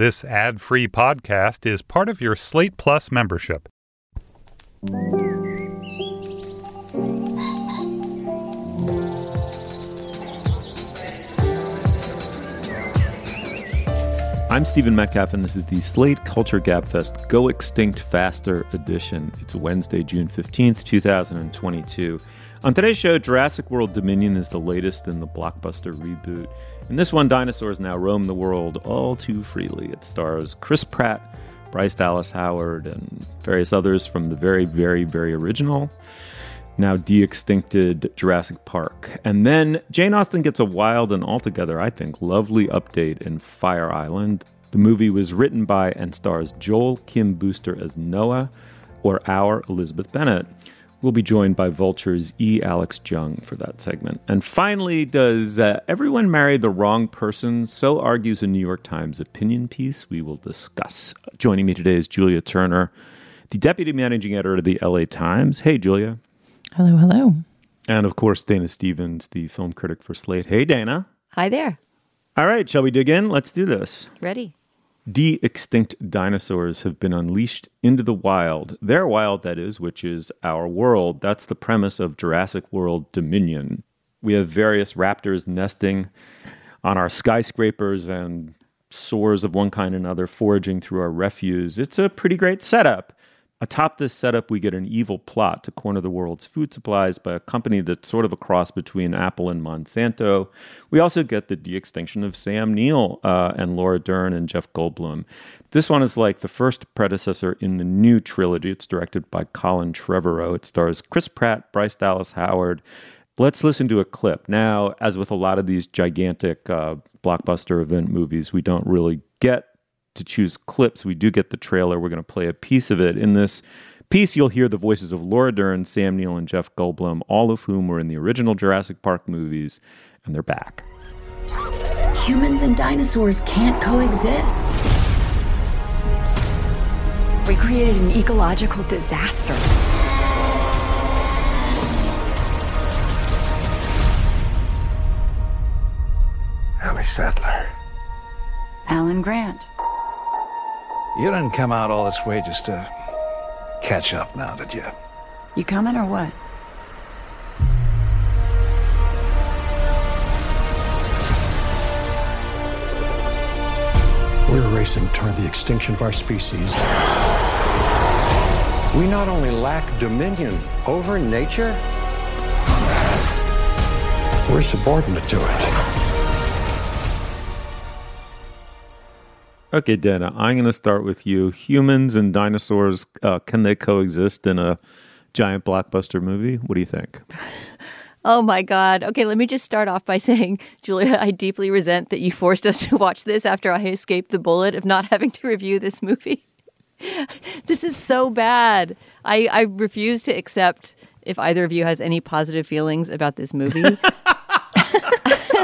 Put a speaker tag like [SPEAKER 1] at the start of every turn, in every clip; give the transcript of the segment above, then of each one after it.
[SPEAKER 1] This ad free podcast is part of your Slate Plus membership.
[SPEAKER 2] I'm Stephen Metcalf, and this is the Slate Culture Gabfest Go Extinct Faster edition. It's Wednesday, June 15th, 2022. On today's show, Jurassic World Dominion is the latest in the blockbuster reboot. In this one, dinosaurs now roam the world all too freely. It stars Chris Pratt, Bryce Dallas Howard, and various others from the very, very, very original, now de extincted Jurassic Park. And then Jane Austen gets a wild and altogether, I think, lovely update in Fire Island. The movie was written by and stars Joel Kim Booster as Noah, or our Elizabeth Bennet. We'll be joined by Vulture's E. Alex Jung for that segment. And finally, does uh, everyone marry the wrong person? So argues a New York Times opinion piece we will discuss. Joining me today is Julia Turner, the deputy managing editor of the LA Times. Hey, Julia.
[SPEAKER 3] Hello, hello.
[SPEAKER 2] And of course, Dana Stevens, the film critic for Slate. Hey, Dana.
[SPEAKER 3] Hi there.
[SPEAKER 2] All right, shall we dig in? Let's do this.
[SPEAKER 3] Ready.
[SPEAKER 2] De extinct dinosaurs have been unleashed into the wild. Their wild, that is, which is our world. That's the premise of Jurassic World Dominion. We have various raptors nesting on our skyscrapers and soars of one kind and another foraging through our refuse. It's a pretty great setup. Atop this setup, we get an evil plot to corner the world's food supplies by a company that's sort of a cross between Apple and Monsanto. We also get the de extinction of Sam Neill uh, and Laura Dern and Jeff Goldblum. This one is like the first predecessor in the new trilogy. It's directed by Colin Trevorrow. It stars Chris Pratt, Bryce Dallas Howard. Let's listen to a clip. Now, as with a lot of these gigantic uh, blockbuster event movies, we don't really get to choose clips, we do get the trailer. We're going to play a piece of it. In this piece, you'll hear the voices of Laura Dern, Sam Neill, and Jeff Goldblum, all of whom were in the original Jurassic Park movies, and they're back.
[SPEAKER 4] Humans and dinosaurs can't coexist. We created an ecological disaster.
[SPEAKER 5] Ellie Sattler.
[SPEAKER 4] Alan Grant.
[SPEAKER 5] You didn't come out all this way just to catch up now, did you?
[SPEAKER 4] You coming or what?
[SPEAKER 6] We're racing toward the extinction of our species. We not only lack dominion over nature, we're subordinate to it.
[SPEAKER 2] Okay, Dana, I'm going to start with you. Humans and dinosaurs, uh, can they coexist in a giant blockbuster movie? What do you think?
[SPEAKER 3] Oh my God. Okay, let me just start off by saying, Julia, I deeply resent that you forced us to watch this after I escaped the bullet of not having to review this movie. this is so bad. I, I refuse to accept if either of you has any positive feelings about this movie.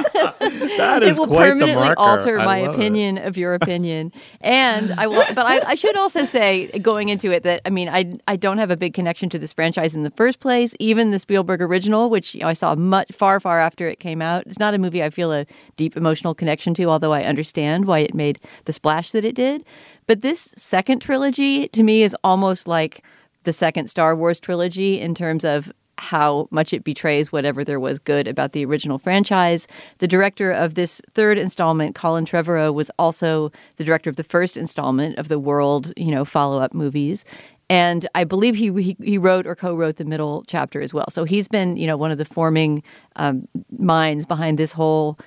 [SPEAKER 2] that is
[SPEAKER 3] it will permanently alter
[SPEAKER 2] I
[SPEAKER 3] my
[SPEAKER 2] love it.
[SPEAKER 3] opinion of your opinion. And I will, but I, I should also say, going into it, that I mean, I I don't have a big connection to this franchise in the first place. Even the Spielberg original, which you know, I saw much far far after it came out, it's not a movie I feel a deep emotional connection to. Although I understand why it made the splash that it did. But this second trilogy to me is almost like the second Star Wars trilogy in terms of how much it betrays whatever there was good about the original franchise. The director of this third installment, Colin Trevorrow, was also the director of the first installment of the World, you know, follow-up movies. And I believe he, he he wrote or co-wrote the middle chapter as well. So he's been, you know, one of the forming um, minds behind this whole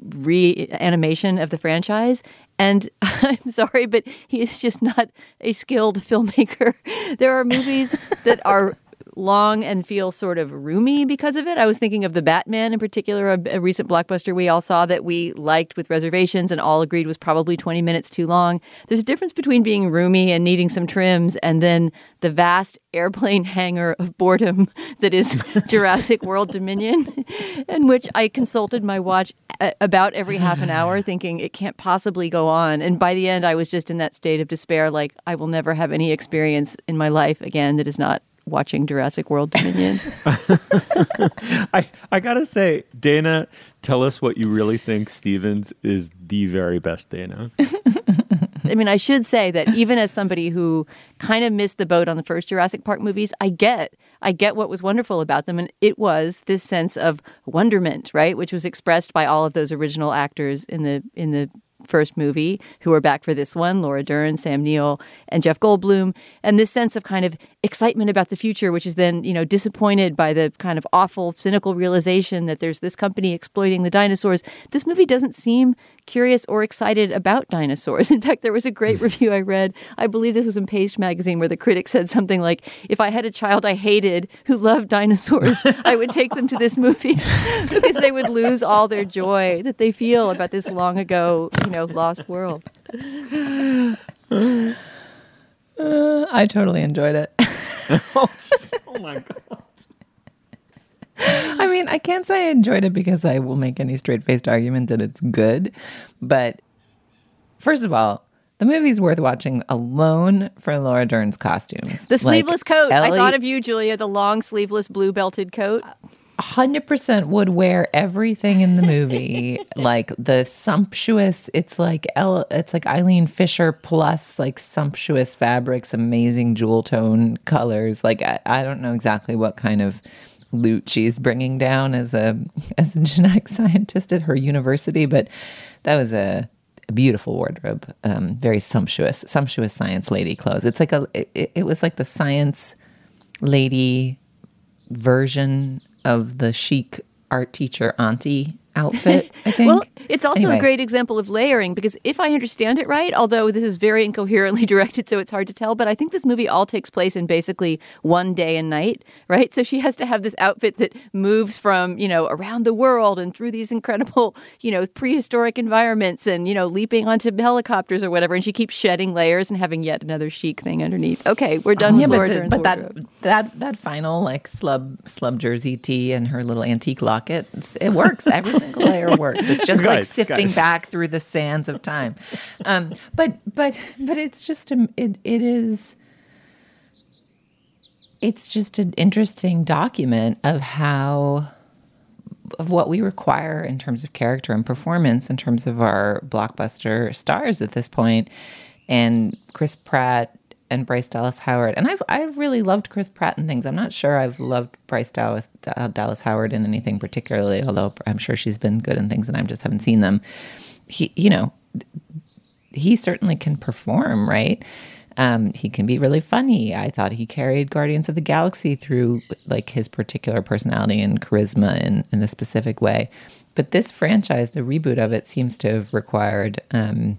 [SPEAKER 3] reanimation of the franchise. And I'm sorry, but he is just not a skilled filmmaker. There are movies that are long and feel sort of roomy because of it. I was thinking of the Batman in particular, a, a, recent blockbuster we all saw that we liked with reservations and all agreed was probably 20 minutes too long. There's a difference between being roomy and needing some trims and then the vast airplane hangar of boredom that is Jurassic World Dominion, in which I consulted my watch a- about every half an hour thinking it can't possibly go on. And by the end, I was just in that state of despair like, I will never have any experience in my life again that is not watching Jurassic World Dominion.
[SPEAKER 2] I, I gotta say, Dana, tell us what you really think Stevens is the very best Dana.
[SPEAKER 3] I mean, I should say that even as somebody who kind of missed the boat on the first Jurassic Park movies, I get I get what was wonderful about them and it was this sense of wonderment, right, which was expressed by all of those original actors in the in the first movie who are back for this one Laura Dern, Sam Neill, and Jeff Goldblum. And this sense of kind of excitement about the future, which is then, you know, disappointed by the kind of awful, cynical realization that there's this company exploiting the dinosaurs. This movie doesn't seem curious or excited about dinosaurs. In fact, there was a great review I read. I believe this was in Paste magazine where the critic said something like, if I had a child I hated who loved dinosaurs, I would take them to this movie because they would lose all their joy that they feel about this long ago, you know, lost world.
[SPEAKER 7] Uh, I totally enjoyed it.
[SPEAKER 2] oh my god.
[SPEAKER 7] I mean, I can't say I enjoyed it because I will make any straight faced argument that it's good. But first of all, the movie's worth watching alone for Laura Dern's costumes.
[SPEAKER 3] The sleeveless like, coat. Ellie,
[SPEAKER 7] I
[SPEAKER 3] thought of you, Julia, the long sleeveless blue belted coat.
[SPEAKER 7] Uh, 100% would wear everything in the movie. Like the sumptuous it's like it's like Eileen Fisher plus like sumptuous fabrics amazing jewel tone colors. Like I, I don't know exactly what kind of loot she's bringing down as a as a genetic scientist at her university but that was a, a beautiful wardrobe um, very sumptuous sumptuous science lady clothes. It's like a it, it was like the science lady version of the chic art teacher auntie outfit, I think.
[SPEAKER 3] well, it's also
[SPEAKER 7] anyway.
[SPEAKER 3] a great example of layering because if I understand it right, although this is very incoherently directed, so it's hard to tell, but I think this movie all takes place in basically one day and night, right? So she has to have this outfit that moves from, you know, around the world and through these incredible, you know, prehistoric environments and, you know, leaping onto helicopters or whatever. And she keeps shedding layers and having yet another chic thing underneath. Okay, we're done
[SPEAKER 7] yeah,
[SPEAKER 3] with
[SPEAKER 7] but,
[SPEAKER 3] Laura
[SPEAKER 7] the, but that that that final like slub slub jersey tee and her little antique locket, it works every single layer works. It's just
[SPEAKER 2] Guys,
[SPEAKER 7] like sifting
[SPEAKER 2] guys.
[SPEAKER 7] back through the sands of time. Um, but but but it's just a, it it is. It's just an interesting document of how of what we require in terms of character and performance in terms of our blockbuster stars at this point and Chris Pratt and Bryce Dallas Howard. And I've I've really loved Chris Pratt and things. I'm not sure I've loved Bryce Dallas Dallas Howard in anything particularly, although I'm sure she's been good in things and I just haven't seen them. He, you know, he certainly can perform, right? Um, he can be really funny. I thought he carried Guardians of the Galaxy through like his particular personality and charisma in, in a specific way. But this franchise, the reboot of it, seems to have required, um,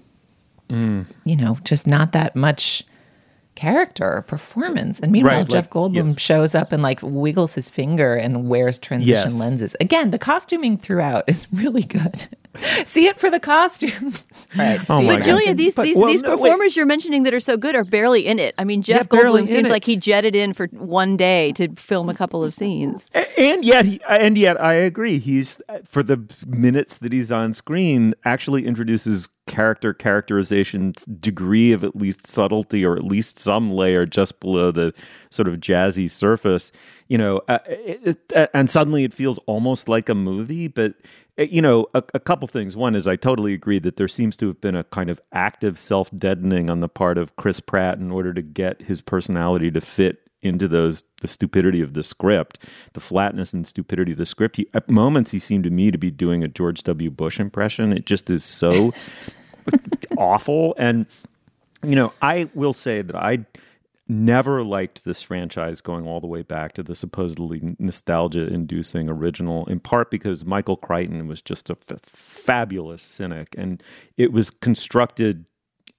[SPEAKER 7] you know, just not that much character or performance. And meanwhile,
[SPEAKER 2] Right,
[SPEAKER 7] Jeff
[SPEAKER 2] like,
[SPEAKER 7] Goldblum
[SPEAKER 2] yes.
[SPEAKER 7] shows up and like wiggles his finger and wears transition
[SPEAKER 2] Yes.
[SPEAKER 7] lenses. Again, the costuming throughout is really good. See it for the costumes. right.
[SPEAKER 2] Oh
[SPEAKER 7] see
[SPEAKER 2] my
[SPEAKER 7] it
[SPEAKER 3] But
[SPEAKER 2] God.
[SPEAKER 3] Julia, these
[SPEAKER 7] but-
[SPEAKER 3] these,
[SPEAKER 2] well,
[SPEAKER 3] these
[SPEAKER 2] no, wait.
[SPEAKER 3] performers you're mentioning that are so good are barely in it. I mean, Jeff
[SPEAKER 2] Yeah,
[SPEAKER 3] Goldblum seems
[SPEAKER 2] it.
[SPEAKER 3] like he jetted in for one day to film a couple of scenes.
[SPEAKER 2] And yet, he, and yet, I agree. He's for the minutes that he's on screen, actually introduces character characterization's degree of at least subtlety, or at least some layer just below the sort of jazzy surface. You know, uh, it, it, and suddenly it feels almost like a movie. But uh, you know, a, a couple things. One is I totally agree that there seems to have been a kind of active self deadening on the part of Chris Pratt in order to get his personality to fit into those the stupidity of the script, the flatness and stupidity of the script. He, at moments, he seemed to me to be doing a George W. Bush impression. It just is so awful. And you know, I will say that I never liked this franchise going all the way back to the supposedly nostalgia-inducing original. In part because Michael Crichton was just a f- fabulous cynic, and it was constructed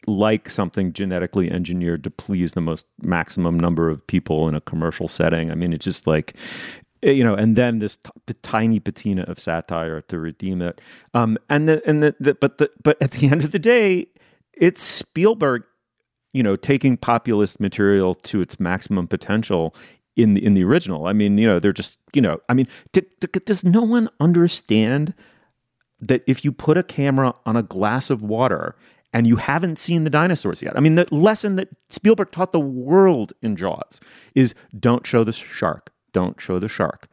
[SPEAKER 2] like something genetically engineered to please the most maximum number of people in a commercial setting. I mean, it's just like eh, you know, and then this t- tiny patina of satire to redeem it. Um, and the and the, the but the but at the end of the day, it's Spielberg, you know, taking populist material to its maximum potential in the in the original. I mean, you know, they're just you know, I mean, does no one understand that if you put a camera on a glass of water and you haven't seen the dinosaurs yet. I mean, the lesson that Spielberg taught the world in Jaws is don't show the shark. Don't show the shark.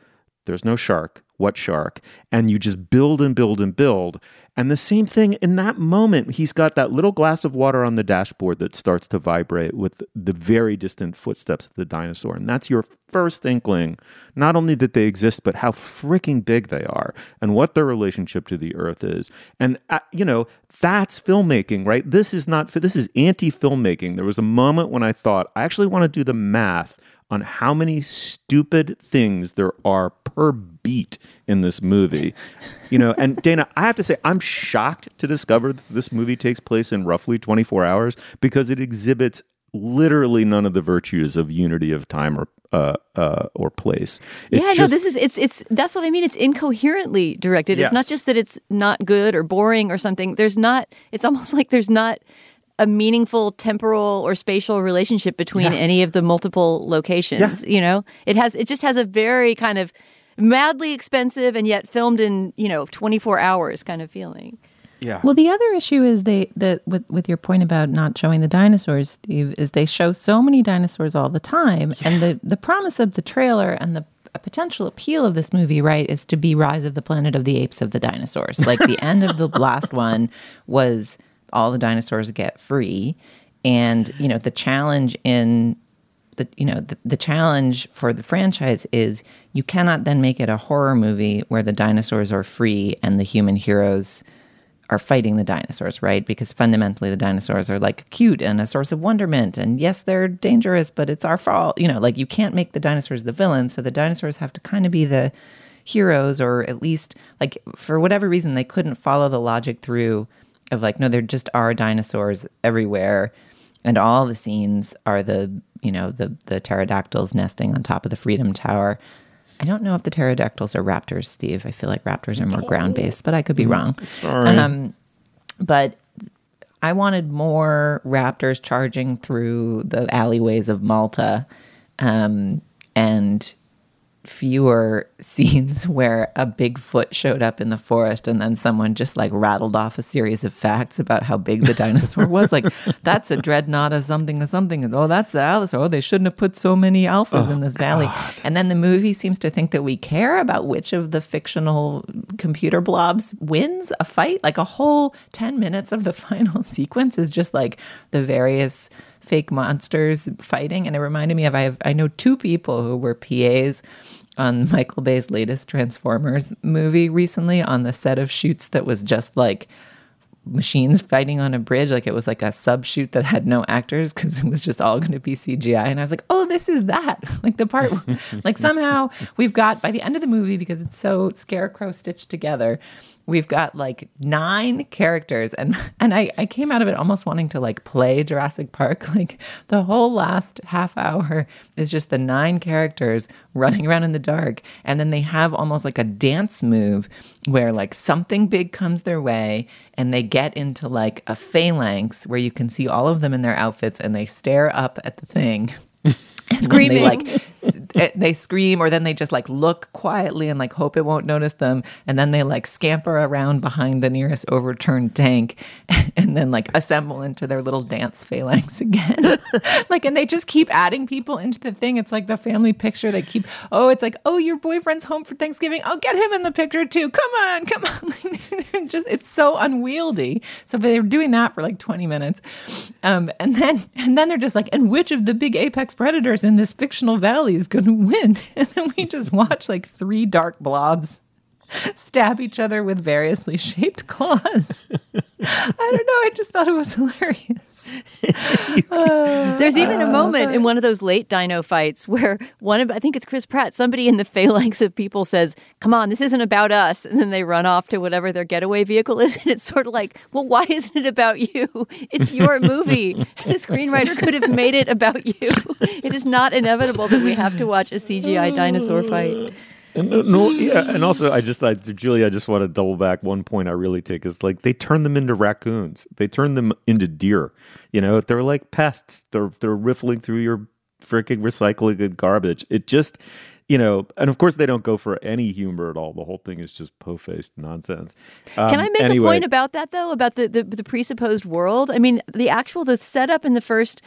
[SPEAKER 2] There's no shark. What shark? And you just build and build and build. And the same thing in that moment, he's got that little glass of water on the dashboard that starts to vibrate with the very distant footsteps of the dinosaur. And that's your first inkling, not only that they exist, but how freaking big they are and what their relationship to the earth is. And, uh, you know, that's filmmaking, right? This is not, this is anti filmmaking. There was a moment when I thought, I actually want to do the math on how many stupid things there are per beat in this movie. You know, and Dana, I have to say, I'm shocked to discover that this movie takes place in roughly 24 hours because it exhibits literally none of the virtues of unity of time or uh, uh, or place.
[SPEAKER 3] It yeah, just, no, this is it's it's that's what I mean. It's incoherently directed. Yes. It's not just that it's not good or boring or something. There's not. It's almost like there's not a meaningful temporal or spatial relationship between yeah. any of the multiple locations. Yeah. You know, it has it just has a very kind of madly expensive and yet filmed in you know 24 hours kind of feeling.
[SPEAKER 2] Yeah.
[SPEAKER 7] Well, the other issue is they that with with your point about not showing the dinosaurs, Steve, is they show so many dinosaurs all the time, yeah. and the the promise of the trailer and the potential appeal of this movie, right, is to be Rise of the Planet of the Apes of the dinosaurs. Like the end of the last one was all the dinosaurs get free. And, you know, the challenge in the you know the, the challenge for the franchise is you cannot then make it a horror movie where the dinosaurs are free and the human heroes are fighting the dinosaurs, right? Because fundamentally the dinosaurs are like cute and a source of wonderment. And yes, they're dangerous, but it's our fault. You know, like you can't make the dinosaurs the villains. So the dinosaurs have to kind of be the heroes, or at least like for whatever reason, they couldn't follow the logic through of like, no, there just are dinosaurs everywhere. And all the scenes are the, you know, the the pterodactyls nesting on top of the Freedom Tower. I don't know if the pterodactyls are raptors, Steve. I feel like raptors are more ground based, but I could be wrong.
[SPEAKER 2] Sorry. Um,
[SPEAKER 7] but I wanted more raptors charging through the alleyways of Malta. Um, and fewer scenes where a Bigfoot showed up in the forest and then someone just like rattled off a series of facts about how big the dinosaur was. Like, that's a dreadnought or something or something. Oh, that's the Alice. Oh, they shouldn't have put so many alphas oh, in this valley. God. And then the movie seems to think that we care about which of the fictional computer blobs wins a fight. Like, a whole 10 minutes of the final sequence is just like the various fake monsters fighting. And it reminded me of I have I know two people who were PAs on Michael Bay's latest Transformers movie recently on the set of shoots that was just like machines fighting on a bridge. Like it was like a sub shoot that had no actors because it was just all going to be CGI and I was like oh this is that. Like the part like somehow we've got by the end of the movie because it's so scarecrow stitched together we've got like nine characters and and I, I came out of it almost wanting to like play Jurassic Park. Like the whole last half hour is just the nine characters running around in the dark. And then they have almost like a dance move where like something big comes their way and they get into like a phalanx where you can see all of them in their outfits and they stare up at the thing.
[SPEAKER 3] Screaming.
[SPEAKER 7] They, like Eh, they scream or then they just like look quietly and like hope it won't notice them. And then they like scamper around behind the nearest overturned tank and then like assemble into their little dance phalanx again. Like and they just keep adding people into the thing. It's like the family picture. They keep oh it's like oh your boyfriend's home for thanksgiving. I'll get him in the picture too. Come on come on. Just it's so unwieldy. So they're doing that for like 20 minutes. Um, and then and then they're just like and which of the big apex predators in this fictional valley is going to win. And then we just watch like three dark blobs stab each other with variously shaped claws. I don't know. I just thought it was hilarious.
[SPEAKER 3] Uh, There's even a moment in one of those late dino fights where one of, I think it's Chris Pratt, somebody in the phalanx of people says, Come on, this isn't about us. And then they run off to whatever their getaway vehicle is. And it's sort of like, Well, why isn't it about you? It's your movie. The screenwriter could have made it about you. It is not inevitable that we have to watch a CGI dinosaur fight.
[SPEAKER 2] And, uh, no, yeah, and also I just, I, Julie, I just want to double back. One point I really take is like they turn them into raccoons. They turn them into deer. You know, they're like pests. They're they're riffling through your freaking recycling and garbage. It just you know, and of course they don't go for any humor at all. The whole thing is just po-faced nonsense.
[SPEAKER 3] Um, Can I make anyway, a point about that though? About the, the the presupposed world? I mean, the actual the setup in the first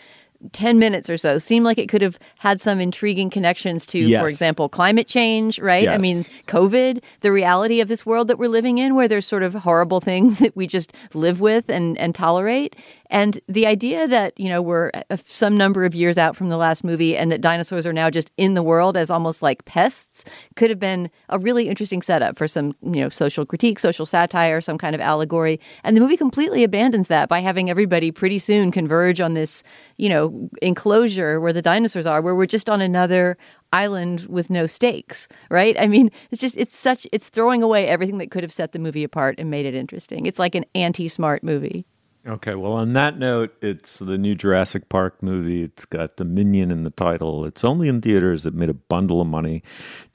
[SPEAKER 3] 10 minutes or so seemed like it could have had some intriguing connections to, yes. for example, climate change, right? Yes. I mean, COVID, the reality of this world that we're living in, where there's sort of horrible things that we just live with and, and tolerate. And the idea that, you know, we're some number of years out from the last movie and that dinosaurs are now just in the world as almost like pests could have been a really interesting setup for some, you know, social critique, social satire, some kind of allegory. And the movie completely abandons that by having everybody pretty soon converge on this, you know, enclosure where the dinosaurs are, where we're just on another island with no stakes, right? I mean, it's just it's such it's throwing away everything that could have set the movie apart and made it interesting. It's like an anti-smart movie.
[SPEAKER 2] Okay, well, on that note, it's the new Jurassic Park movie. It's got Dominion in the title. It's only in theaters. It made a bundle of money.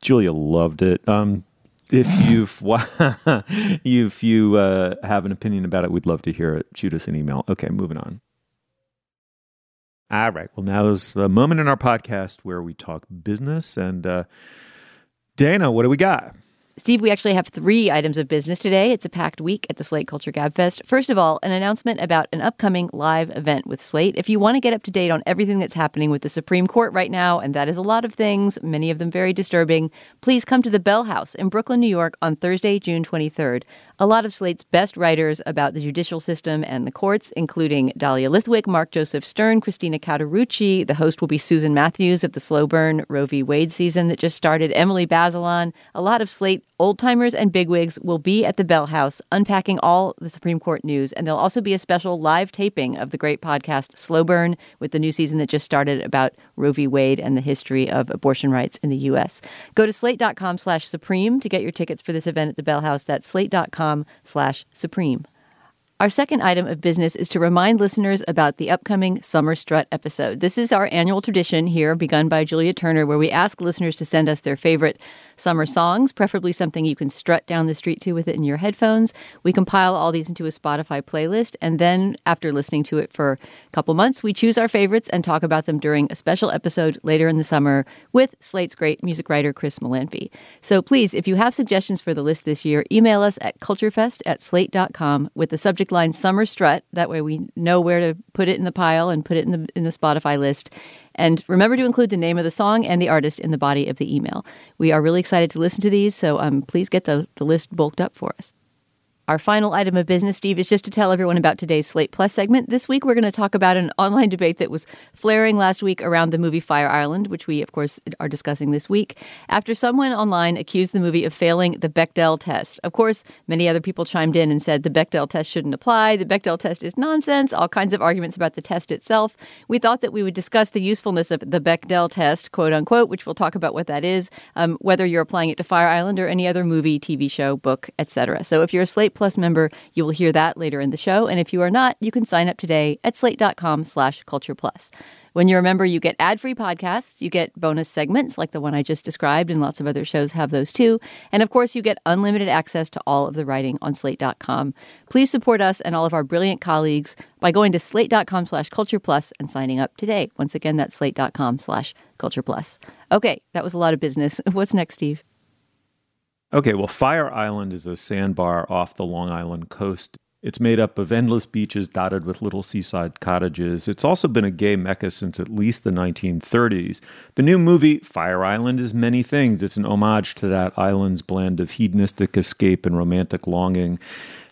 [SPEAKER 2] Julia loved it. Um, if you've if you uh, have an opinion about it, we'd love to hear it. Shoot us an email. Okay, moving on. All right. Well, now is the moment in our podcast where we talk business. And uh, Dana, what do we got?
[SPEAKER 3] Steve, we actually have three items of business today. It's a packed week at the Slate Culture Gabfest. First of all, an announcement about an upcoming live event with Slate. If you want to get up to date on everything that's happening with the Supreme Court right now, and that is a lot of things, many of them very disturbing, please come to the Bell House in Brooklyn, New York on Thursday, June 23rd. A lot of Slate's best writers about the judicial system and the courts, including Dahlia Lithwick, Mark Joseph Stern, Christina Cauterucci. The host will be Susan Matthews of the slow burn Roe v. Wade season that just started, Emily Bazelon. A lot of Slate Old timers and bigwigs will be at the Bell House unpacking all the Supreme Court news, and there'll also be a special live taping of the great podcast Slow Burn with the new season that just started about Roe v. Wade and the history of abortion rights in the U.S. Go to slate.com slash supreme to get your tickets for this event at the Bell House. That's slate.com slash supreme. Our second item of business is to remind listeners about the upcoming Summer Strut episode. This is our annual tradition here, begun by Julia Turner, where we ask listeners to send us their favorite summer songs, preferably something you can strut down the street to with it in your headphones. We compile all these into a Spotify playlist, and then after listening to it for a couple months, we choose our favorites and talk about them during a special episode later in the summer with Slate's great music writer, Chris Molanphy. So please, if you have suggestions for the list this year, email us at culturefest at slate.com with the subject line Summer Strut. That way we know where to put it in the pile and put it in the, in the Spotify list. And remember to include the name of the song and the artist in the body of the email. We are really excited to listen to these, so um, please get the, the list bulked up for us. Our final item of business, Steve, is just to tell everyone about today's Slate Plus segment. This week, we're going to talk about an online debate that was flaring last week around the movie Fire Island, which we, of course, are discussing this week, after someone online accused the movie of failing the Bechdel test. Of course, many other people chimed in and said the Bechdel test shouldn't apply, the Bechdel test is nonsense, all kinds of arguments about the test itself. We thought that we would discuss the usefulness of the Bechdel test, quote unquote, which we'll talk about what that is, um, whether you're applying it to Fire Island or any other movie, TV show, book, etc. So if you're a Slate Plus member, you will hear that later in the show. And if you are not, you can sign up today at slate.com slash culture plus. When you're a member, you get ad free podcasts, you get bonus segments like the one I just described, and lots of other shows have those too. And of course, you get unlimited access to all of the writing on slate.com. Please support us and all of our brilliant colleagues by going to slate.com slash culture plus and signing up today. Once again, that's slate.com slash culture plus. Okay, that was a lot of business. What's next, Steve?
[SPEAKER 2] Okay, well, Fire Island is a sandbar off the Long Island coast. It's made up of endless beaches dotted with little seaside cottages. It's also been a gay mecca since at least the 1930s. The new movie, Fire Island, is many things. It's an homage to that island's blend of hedonistic escape and romantic longing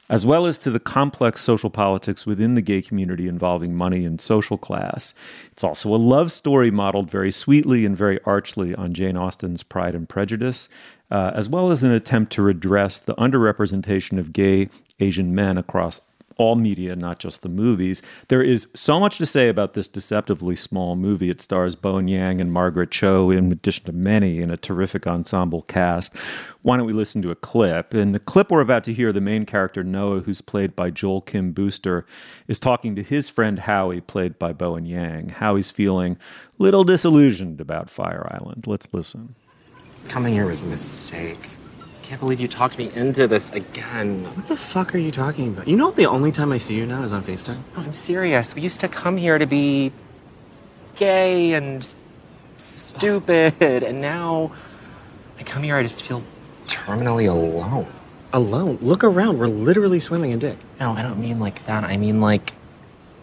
[SPEAKER 2] as well as to the complex social politics within the gay community involving money and social class. It's also a love story modeled very sweetly and very archly on Jane Austen's Pride and Prejudice, uh, as well as an attempt to redress the underrepresentation of gay Asian men across all media, not just the movies. There is so much to say about this deceptively small movie. It stars Bowen Yang and Margaret Cho, in addition to many, in a terrific ensemble cast. Why don't we listen to a clip? In the clip we're about to hear, the main character, Noah, who's played by Joel Kim Booster, is talking to his friend Howie, played by Bowen Yang. Howie's feeling little disillusioned about Fire Island. Let's listen.
[SPEAKER 8] Coming here was a mistake can't believe you talked me into this again.
[SPEAKER 9] What the fuck are you talking about? You know the only time I see you now is on FaceTime?
[SPEAKER 8] Oh, I'm serious. We used to come here to be gay and stupid, and now I come here, I just feel terminally alone.
[SPEAKER 9] Alone? Look around. We're literally swimming in dick.
[SPEAKER 8] No, I don't mean like that. I mean like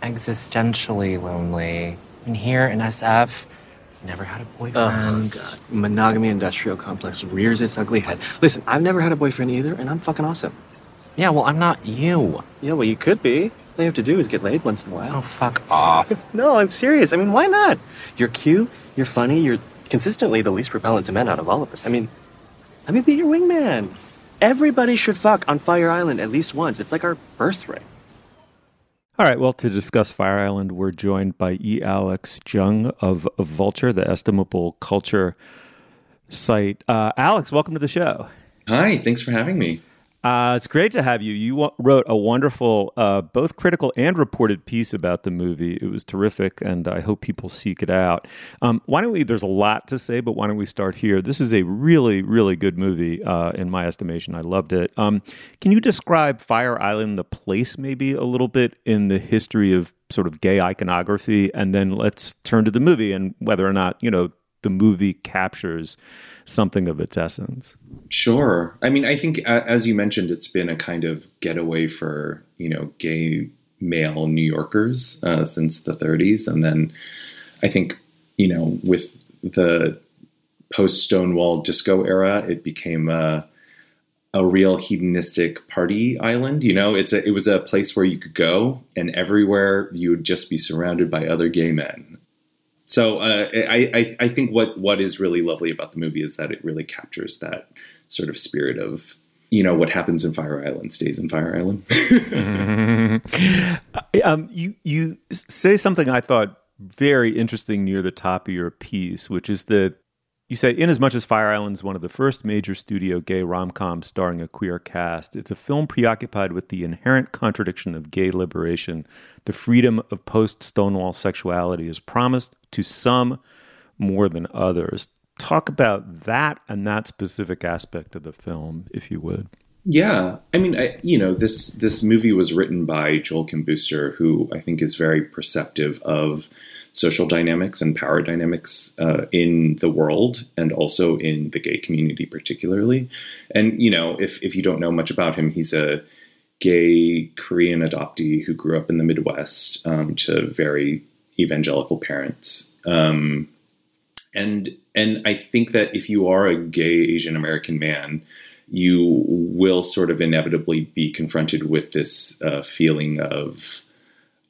[SPEAKER 8] existentially lonely. Mean, here in SF, never had a boyfriend.
[SPEAKER 9] Oh, God. Monogamy industrial complex rears its ugly head. Listen, I've never had a boyfriend either, and I'm fucking awesome.
[SPEAKER 8] Yeah, well, I'm not you.
[SPEAKER 9] Yeah, well, you could be. All you have to do is get laid once in a while.
[SPEAKER 8] Oh, fuck off.
[SPEAKER 9] no, I'm serious. I mean, why not? You're cute, you're funny, you're consistently the least repellent to men out of all of us. I mean, let me be your wingman. Everybody should fuck on Fire Island at least once. It's like our birthright.
[SPEAKER 2] All right. Well, to discuss Fire Island, we're joined by E. Alex Jung of, Vulture, the estimable culture site. Uh, Alex, welcome to the show.
[SPEAKER 10] Hi. Thanks for having me.
[SPEAKER 2] Uh, it's great to have you. You wrote a wonderful, uh, both critical and reported piece about the movie. It was terrific, and I hope people seek it out. Um, why don't we? There's a lot to say, but why don't we start here? This is a really, really good movie, uh, in my estimation. I loved it. Um, can you describe Fire Island, the place, maybe a little bit in the history of sort of gay iconography, and then let's turn to the movie and whether or not you know the movie captures something of its essence.
[SPEAKER 10] Sure. I mean, I think as you mentioned, it's been a kind of getaway for you know gay male New Yorkers uh, since the 30s, and then I think you know with the post Stonewall disco era, it became a a real hedonistic party island. You know, it's a, it was a place where you could go, and everywhere you would just be surrounded by other gay men so uh, I, I, I think what what is really lovely about the movie is that it really captures that sort of spirit of you know what happens in Fire Island stays in Fire Island.
[SPEAKER 2] um, you you say something I thought very interesting near the top of your piece, which is that you say, in as much as Fire Island is one of the first major studio gay rom coms starring a queer cast, it's a film preoccupied with the inherent contradiction of gay liberation. The freedom of post Stonewall sexuality is promised to some more than others. Talk about that and that specific aspect of the film, if you would.
[SPEAKER 10] Yeah, I mean, I, you know, this this movie was written by Joel Kim Booster, who I think is very perceptive of social dynamics and power dynamics uh, in the world and also in the gay community particularly. And you know if, if you don't know much about him he's a gay korean adoptee who grew up in the midwest um, to very evangelical parents. Um, and and i think that if you are a gay asian american man you will sort of inevitably be confronted with this uh, feeling of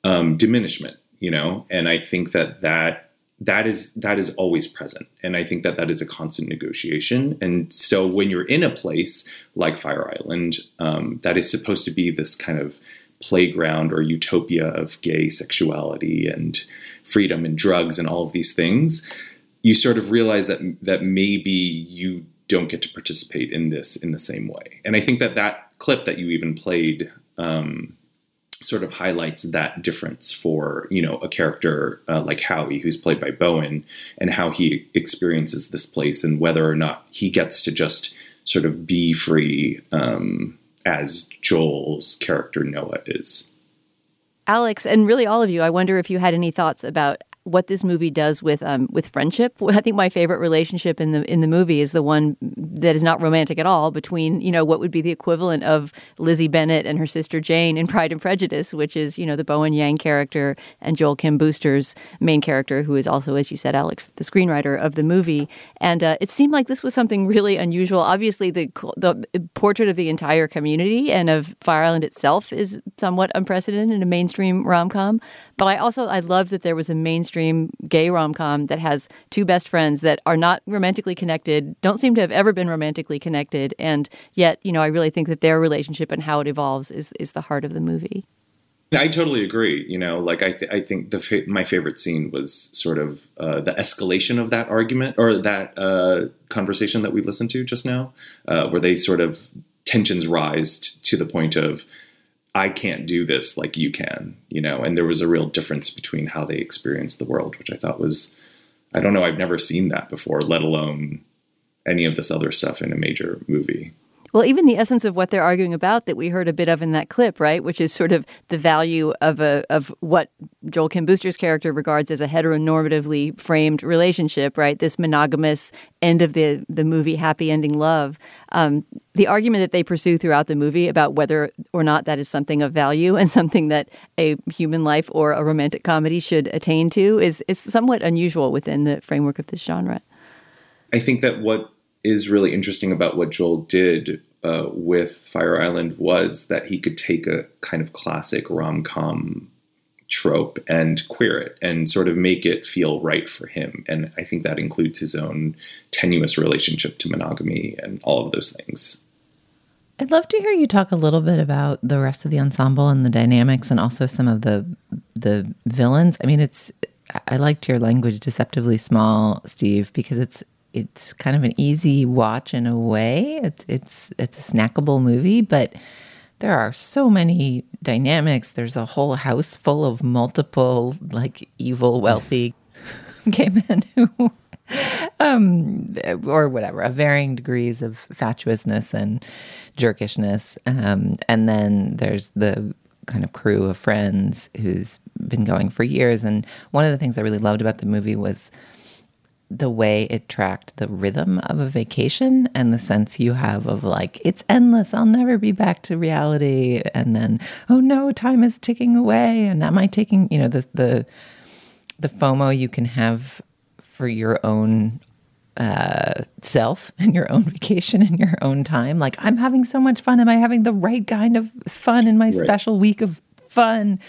[SPEAKER 10] um, diminishment you know and i think that that that is that is always present. And i think that that is a constant negotiation. And so when you're in a place like fire island um, that is supposed to be this kind of playground or utopia of gay sexuality and freedom and drugs and all of these things you sort of realize that that maybe you don't get to participate in this in the same way. And i think that that clip that you even played um, sort of highlights that difference for you know a character uh, like Howie, who's played by Bowen, and how he experiences this place and whether or not he gets to just sort of be free um, as Joel's character Noah is.
[SPEAKER 3] Alex, and really all of you, I wonder if you had any thoughts about what this movie does with um, with friendship. I think my favorite relationship in the in the movie is the one that is not romantic at all between you know what would be the equivalent of Lizzie Bennet and her sister Jane in Pride and Prejudice, which is you know the Bowen Yang character and Joel Kim Booster's main character, who is also, as you said, Alex, the screenwriter of the movie. And uh, it seemed like this was something really unusual. Obviously, the the portrait of the entire community and of Fire Island itself is somewhat unprecedented in a mainstream rom com. But I also I love that there was a mainstream mainstream gay rom com that has two best friends that are not romantically connected, don't seem to have ever been romantically connected, and yet, you know, I really think that their relationship and how it evolves is is the heart of the movie.
[SPEAKER 10] I totally agree. You know, like I, th- I think the fa- my favorite scene was sort of uh, the escalation of that argument or that uh, conversation that we listened to just now, uh, where they sort of tensions rise t- to the point of I can't do this like you can, you know, and there was a real difference between how they experienced the world, which I thought was, I don't know, I've never seen that before, let alone any of this other stuff in a major movie.
[SPEAKER 3] Well, even the essence of what they're arguing about that we heard a bit of in that clip, right, which is sort of the value of a of what Joel Kim Booster's character regards as a heteronormatively framed relationship, right? This monogamous end of the the movie happy ending love. Um, the argument that they pursue throughout the movie about whether or not that is something of value and something that a human life or a romantic comedy should attain to is is somewhat unusual within the framework of this genre.
[SPEAKER 10] I think that what is really interesting about what Joel did uh, with Fire Island was that he could take a kind of classic rom com trope and queer it and sort of make it feel right for him. And I think that includes his own tenuous relationship to monogamy and all of those things.
[SPEAKER 7] I'd love to hear you talk a little bit about the rest of the ensemble and the dynamics and also some of the the villains. I mean, it's I liked your language deceptively small, Steve, because it's it's kind of an easy watch in a way. It's it's it's a snackable movie, but there are so many dynamics. There's a whole house full of multiple like evil wealthy gay men who um or whatever, of varying degrees of fatuousness and jerkishness. Um and then there's the kind of crew of friends who's been going for years and one of the things I really loved about the movie was the way it tracked the rhythm of a vacation and the sense you have of like it's endless i'll never be back to reality. And then oh no time is ticking away. And am i taking you know the the the fomo you can have for your own uh, self and your own vacation and your own time. Like i'm having so much fun. Am i having the right kind of fun in my right. special week of fun?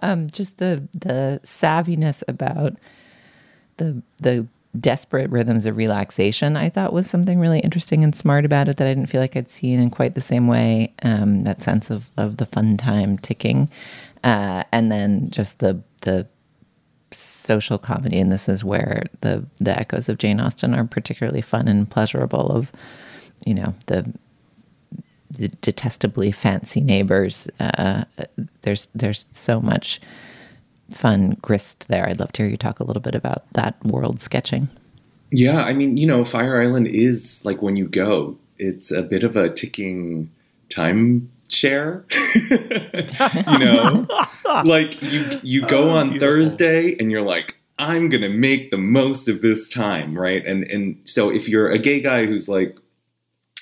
[SPEAKER 7] Um, just the the savviness about the the desperate rhythms of relaxation, I thought was something really interesting and smart about it that I didn't feel like I'd seen in quite the same way. Um, that sense of, of the fun time ticking. Uh, and then just the the social comedy, and this is where the the echoes of Jane Austen are particularly fun and pleasurable. Of you know the the detestably fancy neighbors. Uh, there's there's so much fun grist there. I'd love to hear you talk a little bit about that world sketching.
[SPEAKER 10] Yeah, I mean, you know, Fire Island is like when you go, it's a bit of a ticking time share. you know, like you you go oh, on beautiful. Thursday and you're like, I'm gonna make the most of this time, right? And and so if you're a gay guy who's like,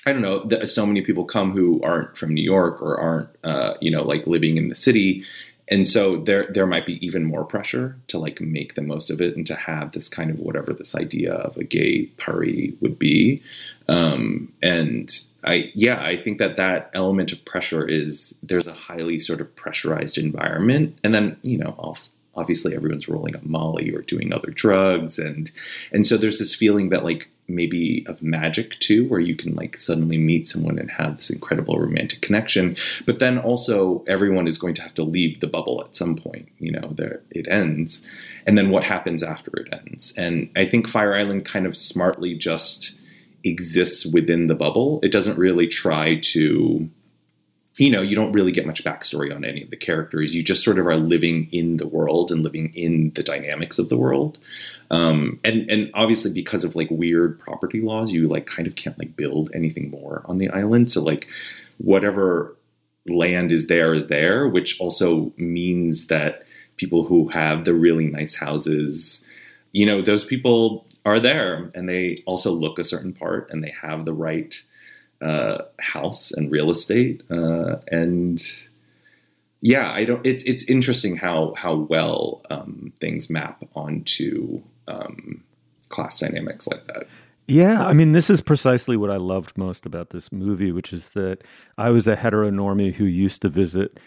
[SPEAKER 10] I don't know, so many people come who aren't from New York or aren't, uh, you know, like living in the city, and so there there might be even more pressure to like make the most of it and to have this kind of whatever this idea of a gay party would be. Um, and i yeah i think that that element of pressure is there's a highly sort of pressurized environment. And then you know obviously everyone's rolling up molly or doing other drugs. And and so there's this feeling that like maybe of magic too, where you can like suddenly meet someone and have this incredible romantic connection. But then also everyone is going to have to leave the bubble at some point. You know, there it ends, and then what happens after it ends? And I think Fire Island kind of smartly just exists within the bubble. It doesn't really try to you know, you don't really get much backstory on any of the characters. You just sort of are living in the world and living in the dynamics of the world. Um, and and obviously because of like weird property laws, you like kind of can't like build anything more on the island. So like whatever land is there is there, which also means that people who have the really nice houses, you know, those people are there and they also look a certain part and they have the right uh, house and real estate. Uh, and yeah, I don't. It's it's interesting how how well um, things map onto um, class dynamics like that.
[SPEAKER 2] Yeah, I mean, this is precisely what I loved most about this movie, which is that I was a heteronormie who used to visit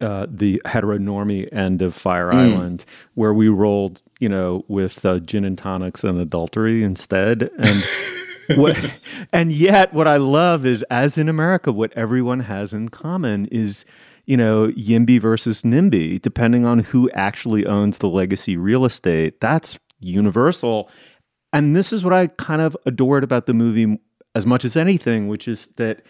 [SPEAKER 2] uh, the heteronormie end of Fire mm. Island, where we rolled, you know, with uh, gin and tonics and adultery instead, and what, and yet, what I love is, as in America, what everyone has in common is, you know, YIMBY versus NIMBY, depending on who actually owns the legacy real estate. That's universal. And this is what I kind of adored about the movie as much as anything, which is that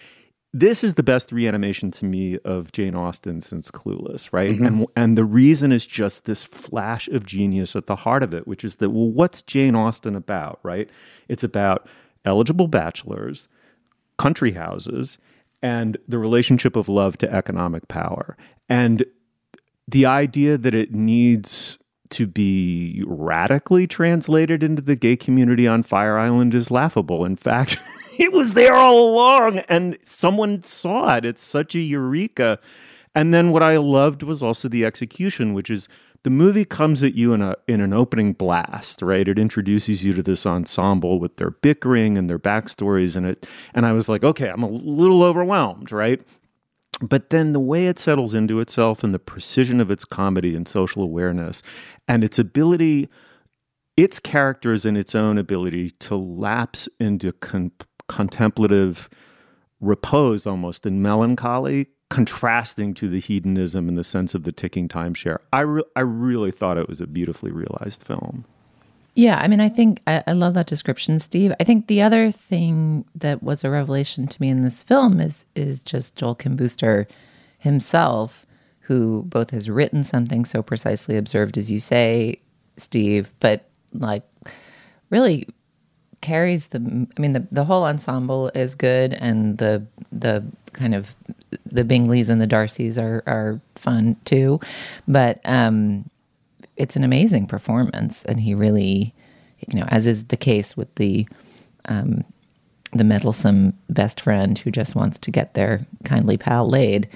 [SPEAKER 2] this is the best reanimation to me of Jane Austen since Clueless, right? Mm-hmm. And and the reason is just this flash of genius at the heart of it, which is that well, what's Jane Austen about, right? It's about eligible bachelors, country houses, and the relationship of love to economic power. And the idea that it needs to be radically translated into the gay community on Fire Island is laughable. In fact, it was there all along and someone saw it. It's such a eureka. And then what I loved was also the execution, which is the movie comes at you in a in an opening blast, right? It introduces you to this ensemble with their bickering and their backstories and it and I was like, okay, I'm a little overwhelmed, right? But then the way it settles into itself and the precision of its comedy and social awareness and its ability, its characters and its own ability to lapse into con- contemplative repose almost in melancholy, contrasting to the hedonism and the sense of the ticking timeshare. I, re- I really thought it was a beautifully realized film.
[SPEAKER 7] Yeah, I mean, I think I, I, love that description, Steve. I think the other thing that was a revelation to me in this film is is just Joel Kim Booster himself, who both has written something so precisely observed as you say, Steve, but like really carries the. I mean, the the whole ensemble is good, and the the kind of the Bingleys and the Darcys are are fun too, but um it's an amazing performance, and he really, you know, as is the case with the um, the meddlesome best friend who just wants to get their kindly pal laid.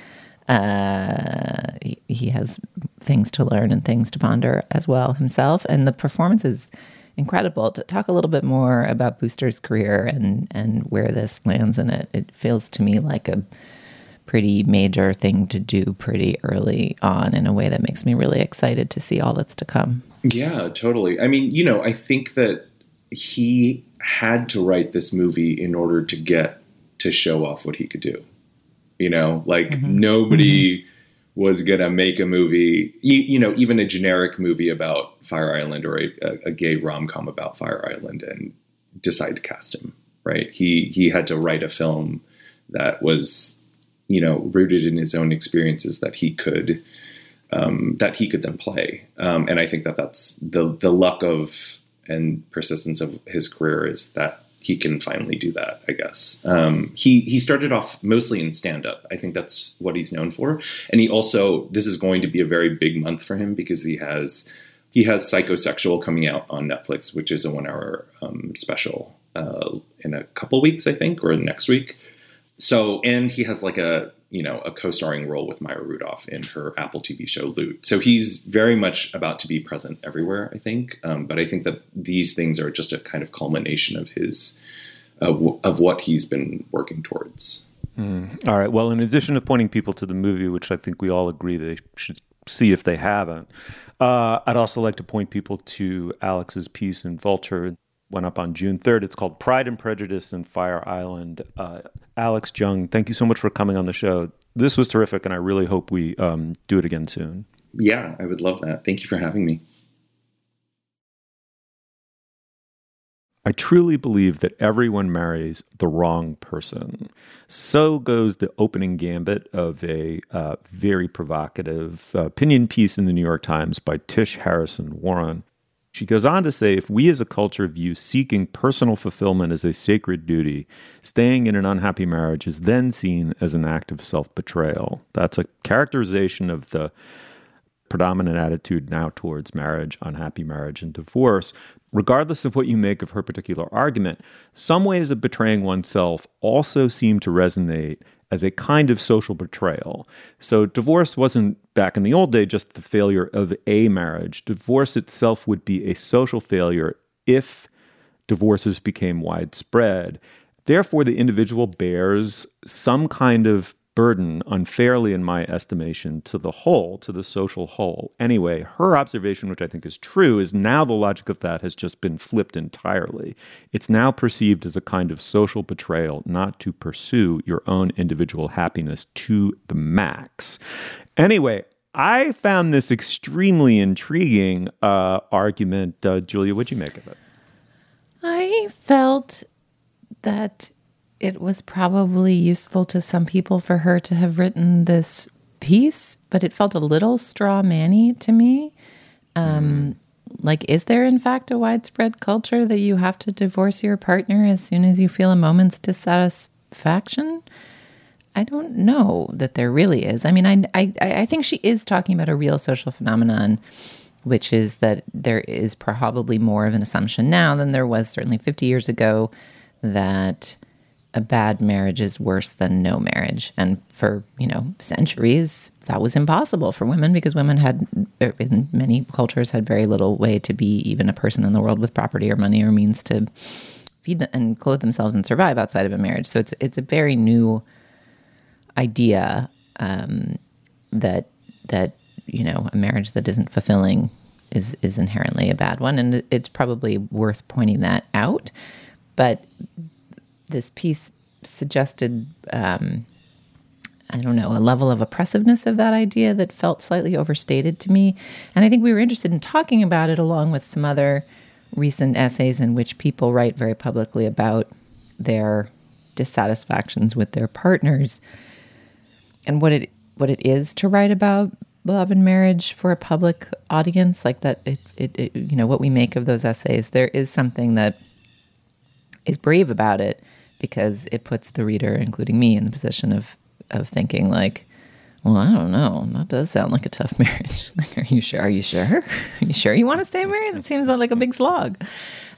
[SPEAKER 7] Uh, he, he has things to learn and things to ponder as well himself, and the performance is incredible. To talk a little bit more about Booster's career and and where this lands in it, it feels to me like a pretty major thing to do pretty early on in a way that makes me really excited to see all that's to come.
[SPEAKER 10] Yeah, totally. I mean, you know, I think that he had to write this movie in order to get to show off what he could do. You know, like mm-hmm. nobody mm-hmm. Was going to make a movie, you, you, know, even a generic movie about Fire Island or a, a gay rom com about Fire Island and decide to cast him, right? He, he had to write a film that was you know, rooted in his own experiences that he could um, that he could then play. Um, and I think that that's the the luck of and persistence of his career is that he can finally do that. I guess um, he he started off mostly in stand up. I think that's what he's known for. And he also this is going to be a very big month for him because he has he has Psychosexual coming out on Netflix, which is a one hour um, special uh, in a couple weeks, I think, or next week. So, and he has like a you know a co-starring role with Maya Rudolph in her Apple TV show Loot. So he's very much about to be present everywhere. I think, um, but I think that these things are just a kind of culmination of his of, of what he's been working towards.
[SPEAKER 2] Mm. All right. Well, in addition to pointing people to the movie, which I think we all agree they should see if they haven't, uh, I'd also like to point people to Alex's piece in Vulture went up on June 3rd. It's called Pride and Prejudice in Fire Island. Uh, Alex Jung, thank you so much for coming on the show. This was terrific, and I really hope we um, do it again soon.
[SPEAKER 10] Yeah, I would love that. Thank you for having me.
[SPEAKER 2] I truly believe that everyone marries the wrong person. So goes the opening gambit of a uh, very provocative uh, opinion piece in the New York Times by Tish Harrison Warren. She goes on to say if we as a culture view seeking personal fulfillment as a sacred duty, staying in an unhappy marriage is then seen as an act of self betrayal. That's a characterization of the predominant attitude now towards marriage, unhappy marriage, and divorce. Regardless of what you make of her particular argument, some ways of betraying oneself also seem to resonate as a kind of social betrayal. So divorce wasn't back in the old day just the failure of a marriage. Divorce itself would be a social failure if divorces became widespread. Therefore, the individual bears some kind of burden unfairly, in my estimation, to the whole, to the social whole. Anyway, her observation, which I think is true, is now the logic of that has just been flipped entirely. It's now perceived as a kind of social betrayal not to pursue your own individual happiness to the max. Anyway, I found this extremely intriguing uh, argument. Uh, Julia, what'd you make of it?
[SPEAKER 7] I felt that it was probably useful to some people for her to have written this piece, but it felt a little straw manny to me. Um, mm. Like, is there in fact a widespread culture that you have to divorce your partner as soon as you feel a moment's dissatisfaction? I don't know that there really is. I mean, I, I, I think she is talking about a real social phenomenon, which is that there is probably more of an assumption now than there was certainly 50 years ago that a bad marriage is worse than no marriage. And for, you know, centuries, that was impossible for women because women had, in many cultures, had very little way to be even a person in the world with property or money or means to feed them and clothe themselves and survive outside of a marriage. So it's it's a very new idea um, that that you know a marriage that isn't fulfilling is is inherently a bad one, and it's probably worth pointing that out. But this piece suggested, um, I don't know, a level of oppressiveness of that idea that felt slightly overstated to me. And I think we were interested in talking about it along with some other recent essays in which people write very publicly about their dissatisfactions with their partners and what it what it is to write about love and marriage for a public audience like that it, it, it you know what we make of those essays there is something that is brave about it because it puts the reader, including me, in the position of of thinking like, well, I don't know. That does sound like a tough marriage. like, are you sure? Are you sure? Are you sure you want to stay married? That seems like a big slog.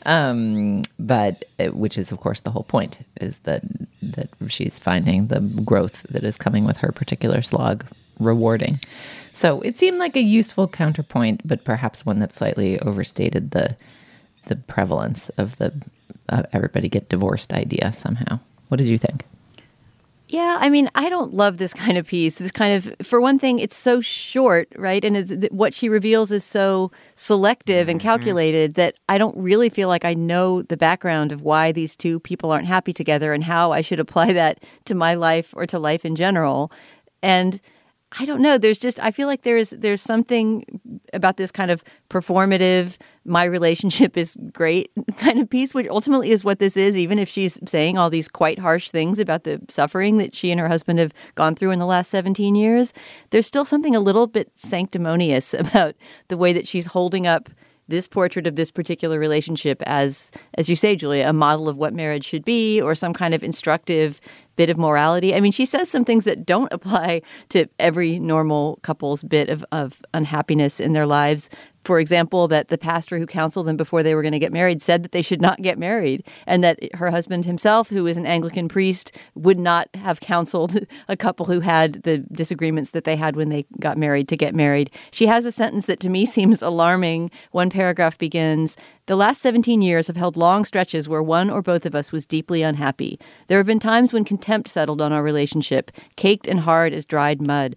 [SPEAKER 7] Um, but uh, which is, of course, the whole point is that that she's finding the growth that is coming with her particular slog rewarding. So it seemed like a useful counterpoint, but perhaps one that slightly overstated the the prevalence of the uh, everybody get divorced idea somehow. What did you think?
[SPEAKER 3] Yeah, I mean, I don't love this kind of piece. This kind of, for one thing, it's so short, right? And what she reveals is so selective and mm-hmm. calculated mm-hmm. that I don't really feel like I know the background of why these two people aren't happy together and how I should apply that to my life or to life in general. And I don't know. There's just I feel like there's there's something about this kind of performative my relationship is great kind of piece, which ultimately is what this is, even if she's saying all these quite harsh things about the suffering that she and her husband have gone through in the last 17 years. There's still something a little bit sanctimonious about the way that she's holding up this portrait of this particular relationship as as you say julia a model of what marriage should be or some kind of instructive bit of morality. I mean, she says some things that don't apply to every normal couple's bit of, of unhappiness in their lives. For example, that the pastor who counseled them before they were going to get married said that they should not get married, and that her husband himself, who is an Anglican priest, would not have counseled a couple who had the disagreements that they had when they got married to get married. She has a sentence that to me seems alarming. One paragraph begins the last 17 years have held long stretches where one or both of us was deeply unhappy. There have been times when contempt settled on our relationship, caked and hard as dried mud.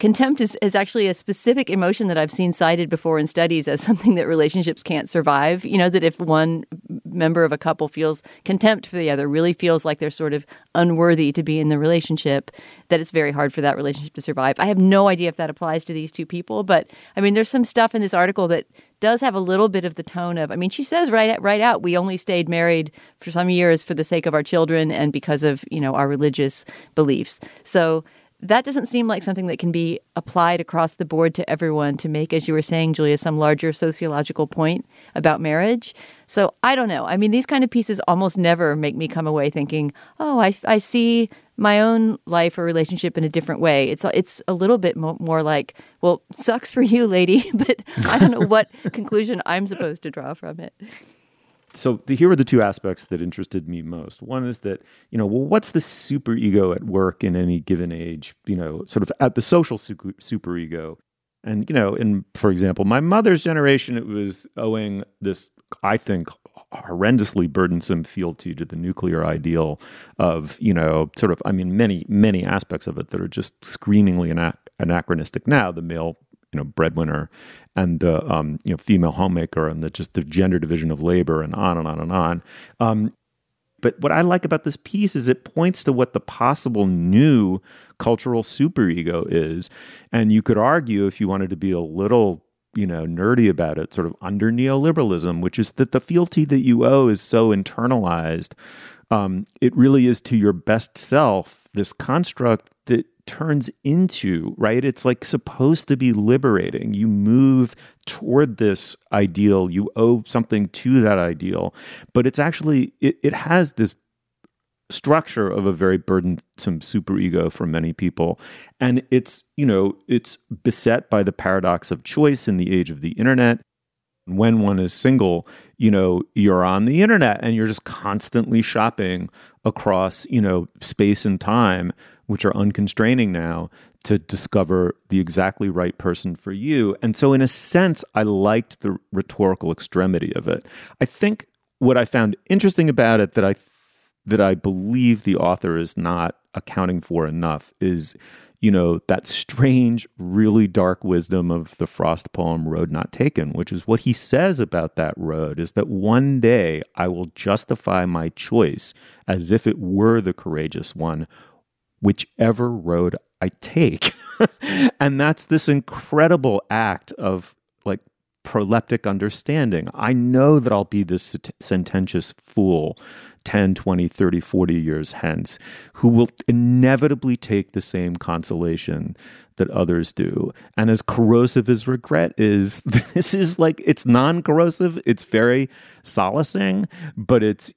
[SPEAKER 3] Contempt is, is actually a specific emotion that I've seen cited before in studies as something that relationships can't survive. You know, that if one member of a couple feels contempt for the other, really feels like they're sort of unworthy to be in the relationship, that it's very hard for that relationship to survive. I have no idea if that applies to these two people, but I mean, there's some stuff in this article that does have a little bit of the tone of, I mean, she says right, right out, we only stayed married for some years for the sake of our children and because of, you know, our religious beliefs. So, that doesn't seem like something that can be applied across the board to everyone to make, as you were saying, Julia, some larger sociological point about marriage. So I don't know. I mean, these kind of pieces almost never make me come away thinking, oh, I, I see my own life or relationship in a different way. It's it's a little bit mo- more like, well, sucks for you, lady, but I don't know what conclusion I'm supposed to draw from it
[SPEAKER 2] so the, here are the two aspects that interested me most. One is that you know, well, what's the super ego at work in any given age? You know, sort of at the social super, ego. And you know, in for example, my mother's generation, it was owing this, I think, horrendously burdensome fealty to the nuclear ideal of you know, sort of, I mean, many many aspects of it that are just screamingly anachronistic now. The male you know breadwinner and the um, you know female homemaker and the just the gender division of labor and on and on and on. Um, but what I like about this piece is it points to what the possible new cultural superego is, and you could argue if you wanted to be a little you know nerdy about it, sort of under neoliberalism, which is that the fealty that you owe is so internalized. Um, it really is to your best self this construct that turns into, right? It's like supposed to be liberating. You move toward this ideal, you owe something to that ideal, but it's actually, it, it has this structure of a very burdensome superego for many people. And it's, you know, it's beset by the paradox of choice in the age of the internet. When one is single, you know, you're on the internet and you're just constantly shopping across, you know, space and time, which are unconstraining now to discover the exactly right person for you. And so, in a sense, I liked the rhetorical extremity of it. I think what I found interesting about it that I that I believe the author is not accounting for enough is, you know, that strange, really dark wisdom of the Frost poem Road Not Taken, which is what he says about that road is that one day I will justify my choice as if it were the courageous one, whichever road I take. and that's this incredible act of like proleptic understanding. I know that I'll be this sententious fool 10, 20, 30, 40 years hence who will inevitably take the same consolation that others do. And as corrosive as regret is, this is like it's non-corrosive, it's very solacing, but it's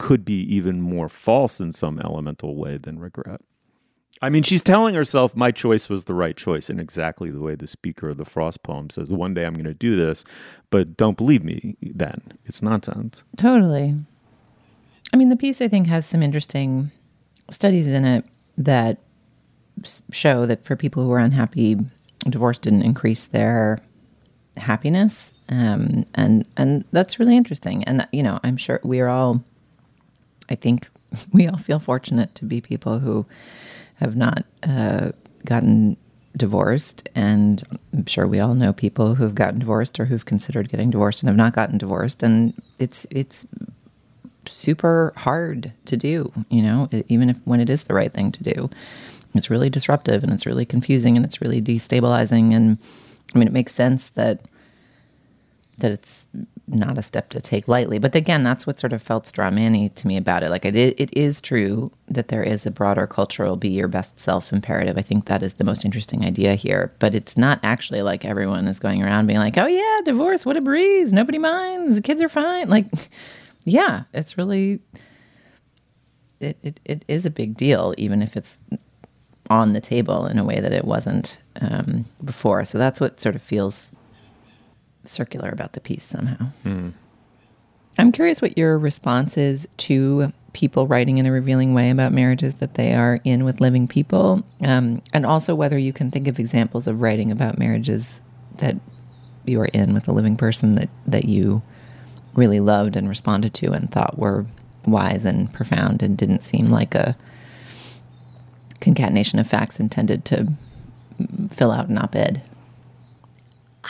[SPEAKER 2] could be even more false in some elemental way than regret. I mean, she's telling herself my choice was the right choice in exactly the way the speaker of the Frost poem says, one day I'm going to do this, but don't believe me then. It's nonsense.
[SPEAKER 7] Totally. I mean, the piece I think has some interesting studies in it that show that for people who are unhappy, divorce didn't increase their happiness. Um, and, and that's really interesting. And, you know, I'm sure we are all, I think we all feel fortunate to be people who have not uh, gotten divorced. And I'm sure we all know people who've gotten divorced or who've considered getting divorced and have not gotten divorced. And it's it's super hard to do, you know, even if when it is the right thing to do. It's really disruptive and it's really confusing and it's really destabilizing. And I mean, it makes sense that that it's not a step to take lightly. But again, that's what sort of felt strawmanny to me about it. Like it, it is true that there is a broader cultural be your best self imperative. I think that is the most interesting idea here. But it's not actually like everyone is going around being like, "Oh yeah, divorce, what a breeze, nobody minds, the kids are fine." Like, yeah, it's really it, it, it is a big deal, even if it's on the table in a way that it wasn't um, before. So that's what sort of feels circular about the piece somehow. Mm. I'm curious what your response is to people writing in a revealing way about marriages that they are in with living people, um, and also whether you can think of examples of writing about marriages that you are in with a living person that, that you really loved and responded to and thought were wise and profound and didn't seem like a concatenation of facts intended to fill out an op ed.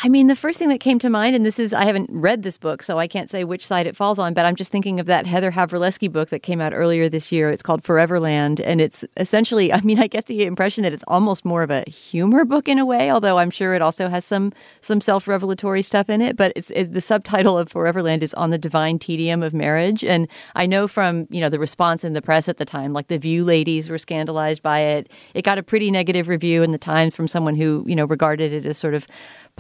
[SPEAKER 3] I mean, the first thing that came to mind, and this is, I haven't read this book, so I can't say which side it falls on, but I'm just thinking of that Heather Havrilesky book that came out earlier this year. It's called Foreverland. And it's essentially, I mean, I get the impression that it's almost more of a humor book in a way, although I'm sure it also has some some self revelatory stuff in it. But it's it, the subtitle of Foreverland is On the Divine Tedium of Marriage. And I know from, you know, the response in the press at the time, like the View ladies were scandalized by it. It got a pretty negative review in the Times from someone who, you know, regarded it as sort of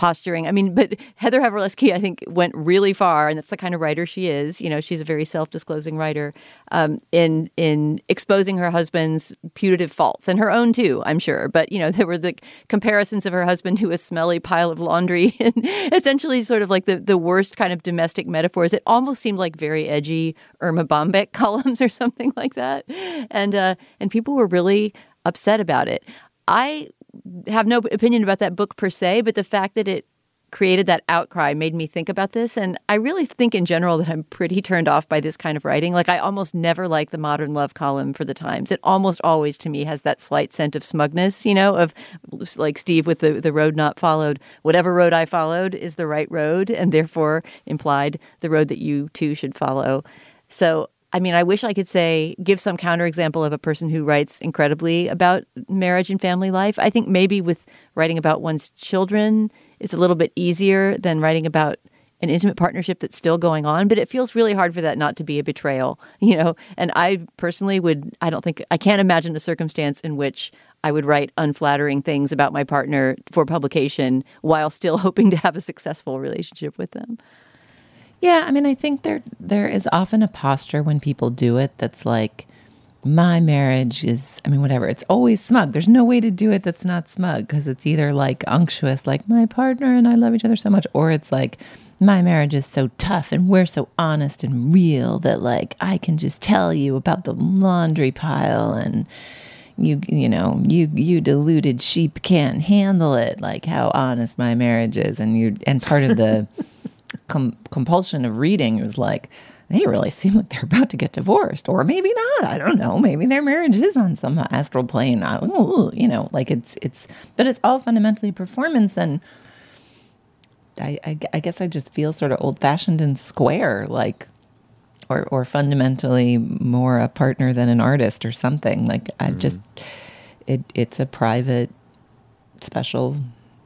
[SPEAKER 3] posturing. I mean, but Heather Havrilesky, I think, went really far, and that's the kind of writer she is. You know, she's a very self-disclosing writer um, in in exposing her husband's putative faults and her own too. I'm sure, but you know, there were the comparisons of her husband to a smelly pile of laundry, and essentially, sort of like the the worst kind of domestic metaphors. It almost seemed like very edgy Erma Bombeck columns or something like that, and uh, and people were really upset about it. I have no opinion about that book per se, but the fact that it created that outcry made me think about this. And I really think in general that I'm pretty turned off by this kind of writing. Like, I almost never like the modern love column for the Times. It almost always, to me, has that slight scent of smugness, you know, of like Steve with the, the road not followed. Whatever road I followed is the right road, and therefore implied the road that you too should follow. So I mean, I wish I could say, give some counterexample of a person who writes incredibly about marriage and family life. I think maybe with writing about one's children, it's a little bit easier than writing about an intimate partnership that's still going on, but it feels really hard for that not to be a betrayal, you know? And I personally would, I don't think, I can't imagine a circumstance in which I would write unflattering things about my partner for publication while still hoping to have a successful relationship with them.
[SPEAKER 7] Yeah, I mean, I think there there is often a posture when people do it that's like, my marriage is. I mean, whatever. It's always smug. There's no way to do it that's not smug because it's either like unctuous, like my partner and I love each other so much, or it's like my marriage is so tough and we're so honest and real that like I can just tell you about the laundry pile and you you know you you deluded sheep can't handle it like how honest my marriage is and you and part of the com- compulsion of reading was like they really seem like they're about to get divorced or maybe not i don't know maybe their marriage is on some astral plane Ooh, you know like it's it's but it's all fundamentally performance and I, I, I guess I just feel sort of old fashioned and square, like, or, or fundamentally more a partner than an artist or something. Like, I mm. just, it, it's a private, special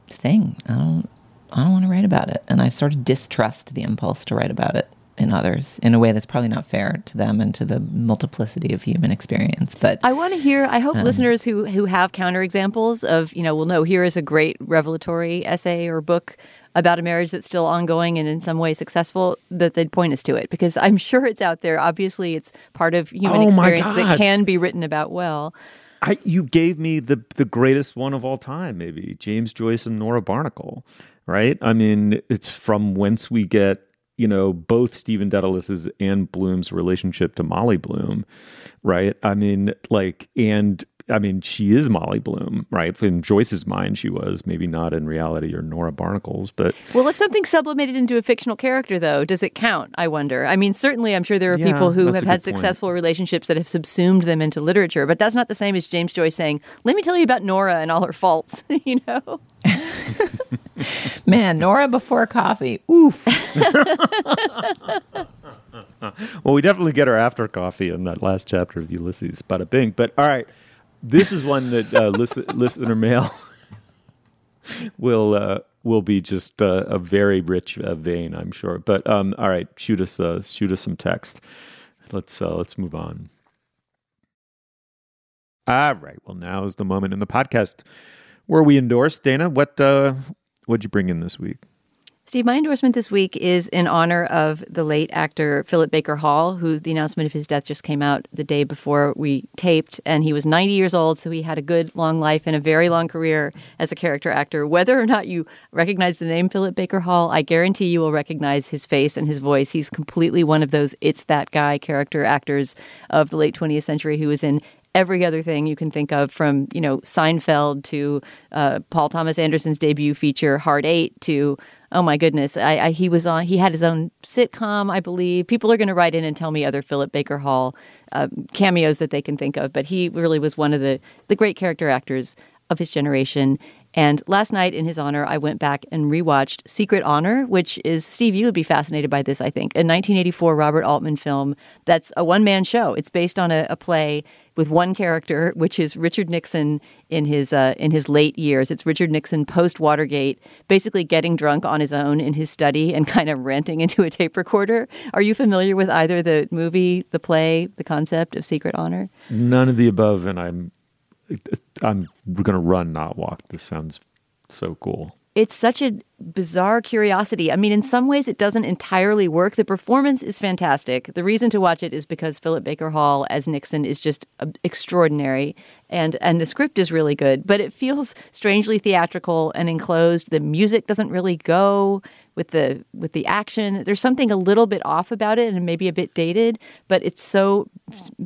[SPEAKER 7] thing. I don't, I don't want to write about it. And I sort of distrust the impulse to write about it in others in a way that's probably not fair to them and to the multiplicity of human experience. But
[SPEAKER 3] I want to hear. I hope um, listeners who who have counterexamples of you know will know here is a great revelatory essay or book about a marriage that's still ongoing and in some way successful, that they'd point us to it because I'm sure it's out there. Obviously, it's part of human oh experience that can be written about well.
[SPEAKER 2] I, you gave me the the greatest one of all time, maybe James Joyce and Nora Barnacle, right? I mean, it's from whence we get you know both Stephen Dedalus's and Bloom's relationship to Molly Bloom, right? I mean, like, and I mean, she is Molly Bloom, right? In Joyce's mind, she was maybe not in reality or Nora Barnacle's, but
[SPEAKER 3] well, if something's sublimated into a fictional character, though, does it count? I wonder. I mean, certainly, I'm sure there are yeah, people who have had successful point. relationships that have subsumed them into literature, but that's not the same as James Joyce saying, "Let me tell you about Nora and all her faults." you know.
[SPEAKER 7] Man, Nora before coffee. Oof.
[SPEAKER 2] well, we definitely get her after coffee in that last chapter of Ulysses. Bada bing. But all right. This is one that uh, listen, listener mail will uh, will be just uh, a very rich uh, vein, I'm sure. But um, all right, shoot us uh, shoot us some text. Let's uh, let's move on. All right. Well, now is the moment in the podcast where we endorse Dana. What what'd you bring in this week?
[SPEAKER 3] Steve, my endorsement this week is in honor of the late actor Philip Baker Hall, who the announcement of his death just came out the day before we taped. And he was 90 years old, so he had a good long life and a very long career as a character actor. Whether or not you recognize the name Philip Baker Hall, I guarantee you will recognize his face and his voice. He's completely one of those it's that guy character actors of the late 20th century who was in every other thing you can think of, from you know Seinfeld to uh, Paul Thomas Anderson's debut feature Hard Eight to oh my goodness, I, I, he was on. He had his own sitcom, I believe. People are going to write in and tell me other Philip Baker Hall uh, cameos that they can think of, but he really was one of the the great character actors of his generation. And last night, in his honor, I went back and rewatched Secret Honor, which is, Steve, you would be fascinated by this, I think, a 1984 Robert Altman film that's a one man show. It's based on a, a, play with one character, which is Richard Nixon in his, uh, in his late years. It's Richard Nixon post Watergate, basically getting drunk on his own in his study and kind of ranting into a tape recorder. Are you familiar with either the movie, the play, the concept of Secret Honor?
[SPEAKER 2] None of the above, and I'm I'm going to run, not walk. This sounds so cool.
[SPEAKER 3] It's such a bizarre curiosity. I mean, in some ways, it doesn't entirely work. The performance is fantastic. The reason to watch it is because Philip Baker Hall as Nixon is just uh, extraordinary, and and the script is really good. But it feels strangely theatrical and enclosed. The music doesn't really go with the with the action. There's something a little bit off about it and maybe a bit dated, but it's so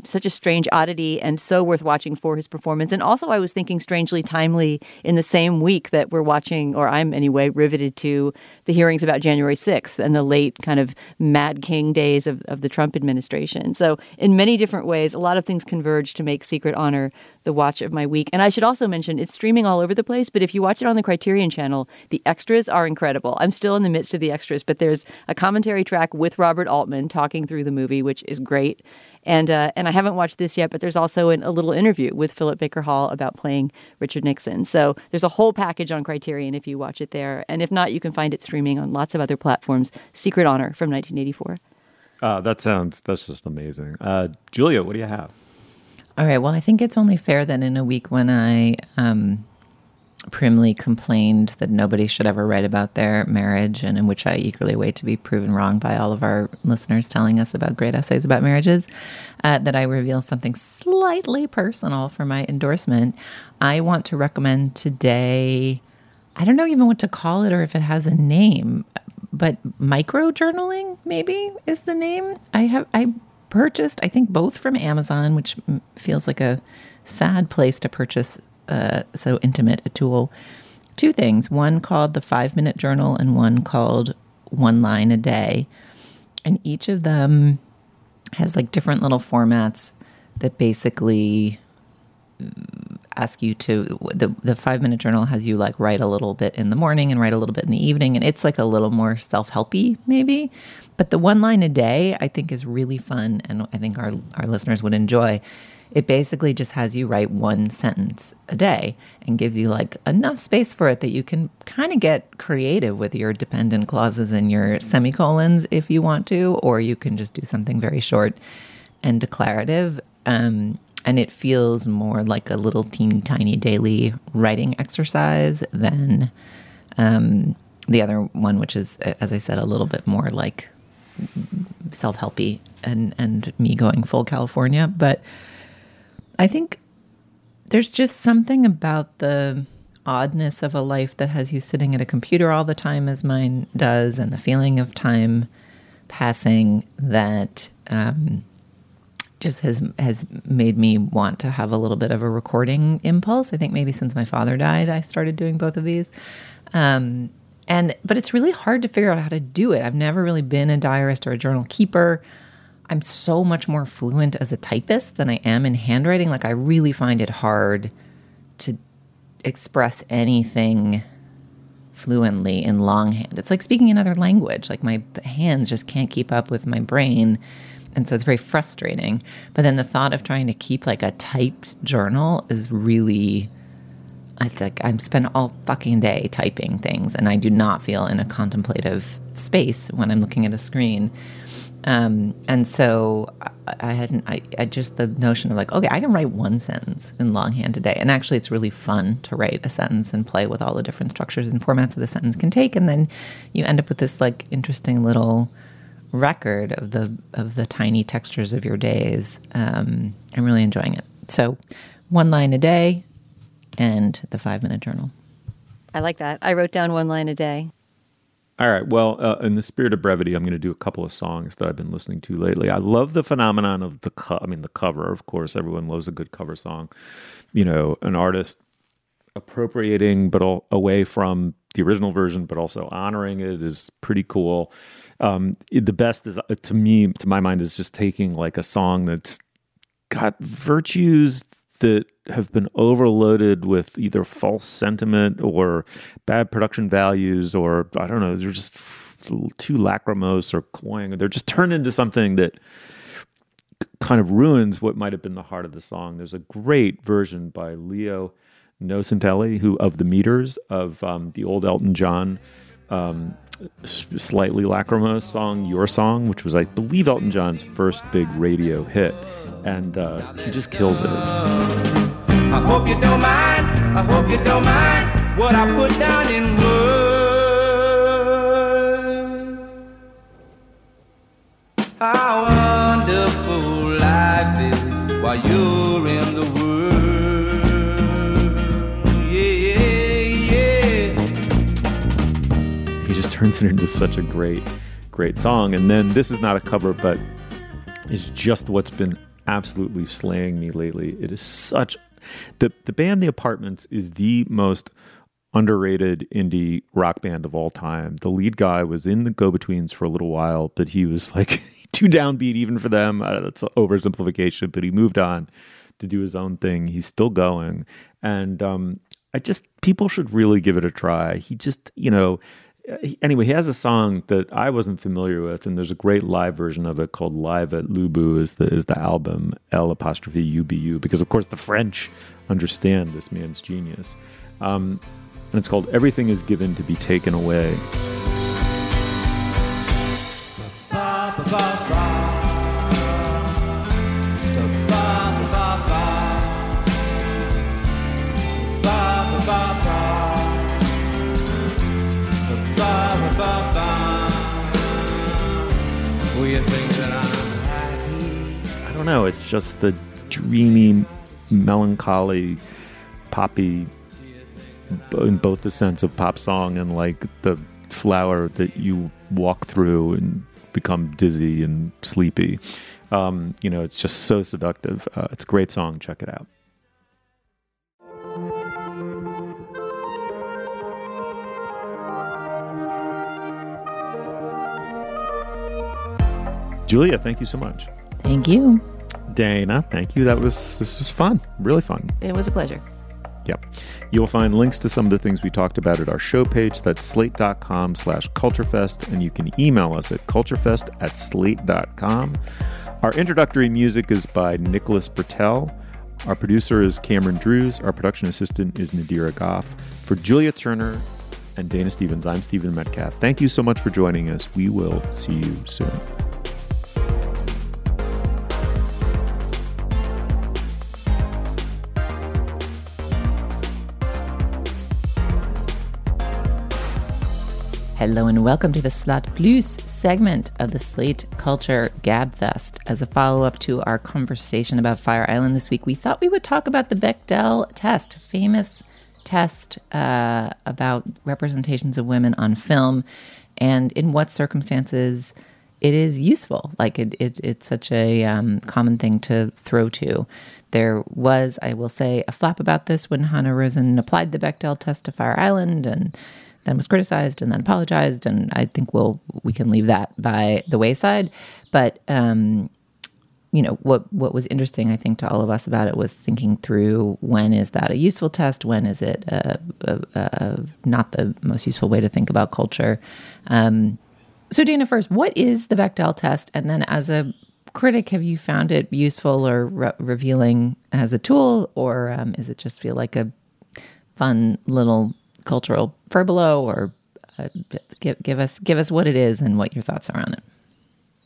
[SPEAKER 3] such a strange oddity and so worth watching for his performance. And also I was thinking strangely timely in the same week that we're watching or I'm anyway riveted to the hearings about January 6th and the late kind of mad king days of, of the Trump administration. So in many different ways, a lot of things converge to make Secret Honor the watch of my week. And I should also mention it's streaming all over the place, but if you watch it on the Criterion channel, the extras are incredible. I'm still in the midst of the extras, but there's a commentary track with Robert Altman talking through the movie, which is great. And uh, and I haven't watched this yet, but there's also an, a little interview with Philip Baker Hall about playing Richard Nixon. So there's a whole package on Criterion if you watch it there, and if not, you can find it streaming on lots of other platforms. Secret Honor from 1984.
[SPEAKER 2] Uh, that sounds that's just amazing. Uh, Julia, what do you have?
[SPEAKER 7] All right. Well, I think it's only fair that in a week when I um, primly complained that nobody should ever write about their marriage, and in which I eagerly wait to be proven wrong by all of our listeners telling us about great essays about marriages, uh, that I reveal something slightly personal for my endorsement. I want to recommend today, I don't know even what to call it or if it has a name, but micro journaling maybe is the name. I have, I purchased, I think both from Amazon, which feels like a sad place to purchase uh, so intimate a tool. Two things one called the Five Minute Journal, and one called One Line a Day. And each of them has like different little formats that basically ask you to the the 5 minute journal has you like write a little bit in the morning and write a little bit in the evening and it's like a little more self-helpy maybe but the one line a day I think is really fun and I think our our listeners would enjoy it basically just has you write one sentence a day and gives you like enough space for it that you can kind of get creative with your dependent clauses and your semicolons if you want to, or you can just do something very short and declarative. Um, and it feels more like a little teeny tiny daily writing exercise than um, the other one, which is, as I said, a little bit more like self helpy and and me going full California, but I think there's just something about the oddness of a life that has you sitting at a computer all the time, as mine does, and the feeling of time passing that um, just has has made me want to have a little bit of a recording impulse. I think maybe since my father died, I started doing both of these. Um, and but it's really hard to figure out how to do it. I've never really been a diarist or a journal keeper. I'm so much more fluent as a typist than I am in handwriting. Like, I really find it hard to express anything fluently in longhand. It's like speaking another language. Like, my hands just can't keep up with my brain. And so it's very frustrating. But then the thought of trying to keep like a typed journal is really. It's like I'm spend all fucking day typing things, and I do not feel in a contemplative space when I'm looking at a screen. Um, and so I, I hadn't, I, I, just the notion of like, okay, I can write one sentence in longhand today. And actually, it's really fun to write a sentence and play with all the different structures and formats that a sentence can take. And then you end up with this like interesting little record of the of the tiny textures of your days. Um, I'm really enjoying it. So, one line a day, and the five minute journal.
[SPEAKER 3] I like that. I wrote down one line a day.
[SPEAKER 2] All right. Well, uh, in the spirit of brevity, I'm going to do a couple of songs that I've been listening to lately. I love the phenomenon of the co- I mean, the cover. Of course, everyone loves a good cover song. You know, an artist appropriating, but all, away from the original version, but also honoring it is pretty cool. Um, it, the best is uh, to me, to my mind, is just taking like a song that's got virtues that have been overloaded with either false sentiment or bad production values, or I don't know, they're just too lachrymose or cloying. They're just turned into something that kind of ruins what might have been the heart of the song. There's a great version by Leo Nocentelli, who of the meters of um, the old Elton John. Um, slightly lachrymose song, Your Song, which was, I believe, Elton John's first big radio hit. And uh, he just kills it.
[SPEAKER 11] I hope you don't mind. I hope you don't mind what I put down in words. How wonderful life is while you're in the world. Yeah,
[SPEAKER 2] yeah. He just turns it into such a great, great song. And then this is not a cover, but it's just what's been absolutely slaying me lately. It is such the the band The Apartments is the most underrated indie rock band of all time. The lead guy was in the Go Betweens for a little while, but he was like too downbeat even for them. Uh, that's oversimplification, but he moved on to do his own thing. He's still going, and um, I just people should really give it a try. He just you know anyway, he has a song that I wasn't familiar with, and there's a great live version of it called "Live at L'Ubu." is the is the album L apostrophe U B U because of course the French understand this man's genius, um, and it's called "Everything Is Given to Be Taken Away."
[SPEAKER 11] ba ba ba
[SPEAKER 2] Know. It's just the dreamy, melancholy, poppy, in both the sense of pop song and like the flower that you walk through and become dizzy and sleepy. Um, you know, it's just so seductive. Uh, it's a great song. Check it out. Julia, thank you so much.
[SPEAKER 7] Thank you.
[SPEAKER 2] Dana, thank you. That was this was fun. Really fun.
[SPEAKER 3] It was a pleasure.
[SPEAKER 2] Yep. You'll find links to some of the things we talked about at our show page. That's slate.com slash culturefest. And you can email us at culturefest at slate.com. Our introductory music is by Nicholas Britell. Our producer is Cameron Drews. Our production assistant is Nadira Goffe. For Julia Turner and Dana Stevens, I'm Stephen Metcalf. Thank you so much for joining us. We will see you soon.
[SPEAKER 7] Hello and welcome to the Slate Plus segment of the Slate Culture Gabfest. As a follow up to our conversation about Fire Island this week, we thought we would talk about the Bechdel test, famous test uh, about representations of women on film and in what circumstances it is useful. Like it, it it's such a um, common thing to throw to. There was, I will say, a flap about this when Hanna Rosin applied the Bechdel test to Fire Island and then was criticized and then apologized. And I think we'll we can leave that by the wayside. But um, you know what what was interesting, I think, to all of us about it was thinking through when is that a useful test, when is it a, a, a, not the most useful way to think about culture. Um, so, Dana, first, what is the Bechdel test, and then as a critic, have you found it useful or re- revealing as a tool, or um, is it just feel like a fun little cultural furbelow or uh, give, give us give us what it is and what your thoughts are on it.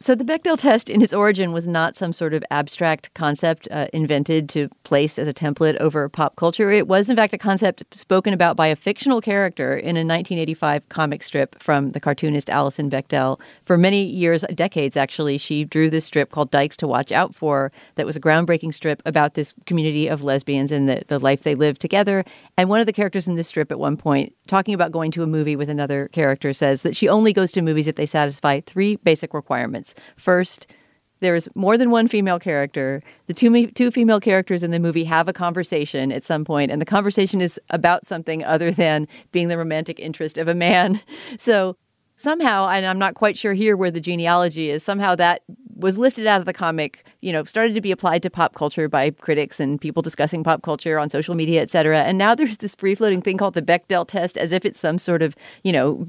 [SPEAKER 3] So the Bechdel test in its origin was not some sort of abstract concept uh, invented to place as a template over pop culture. It was, in fact, a concept spoken about by a fictional character in a 1985 comic strip from the cartoonist Alison Bechdel. For many years, decades actually, she drew this strip called Dykes to Watch Out For that was a groundbreaking strip about this community of lesbians and the, the life they lived together. And one of the characters in this strip at one point, talking about going to a movie with another character, says that she only goes to movies if they satisfy three basic requirements. First, there is more than one female character. The two two female characters in the movie have a conversation at some point, and the conversation is about something other than being the romantic interest of a man. So somehow, and I'm not quite sure here where the genealogy is, somehow that was lifted out of the comic, you know, started to be applied to pop culture by critics and people discussing pop culture on social media, et cetera. And now there's this free floating thing called the Bechdel test as if it's some sort of, you know,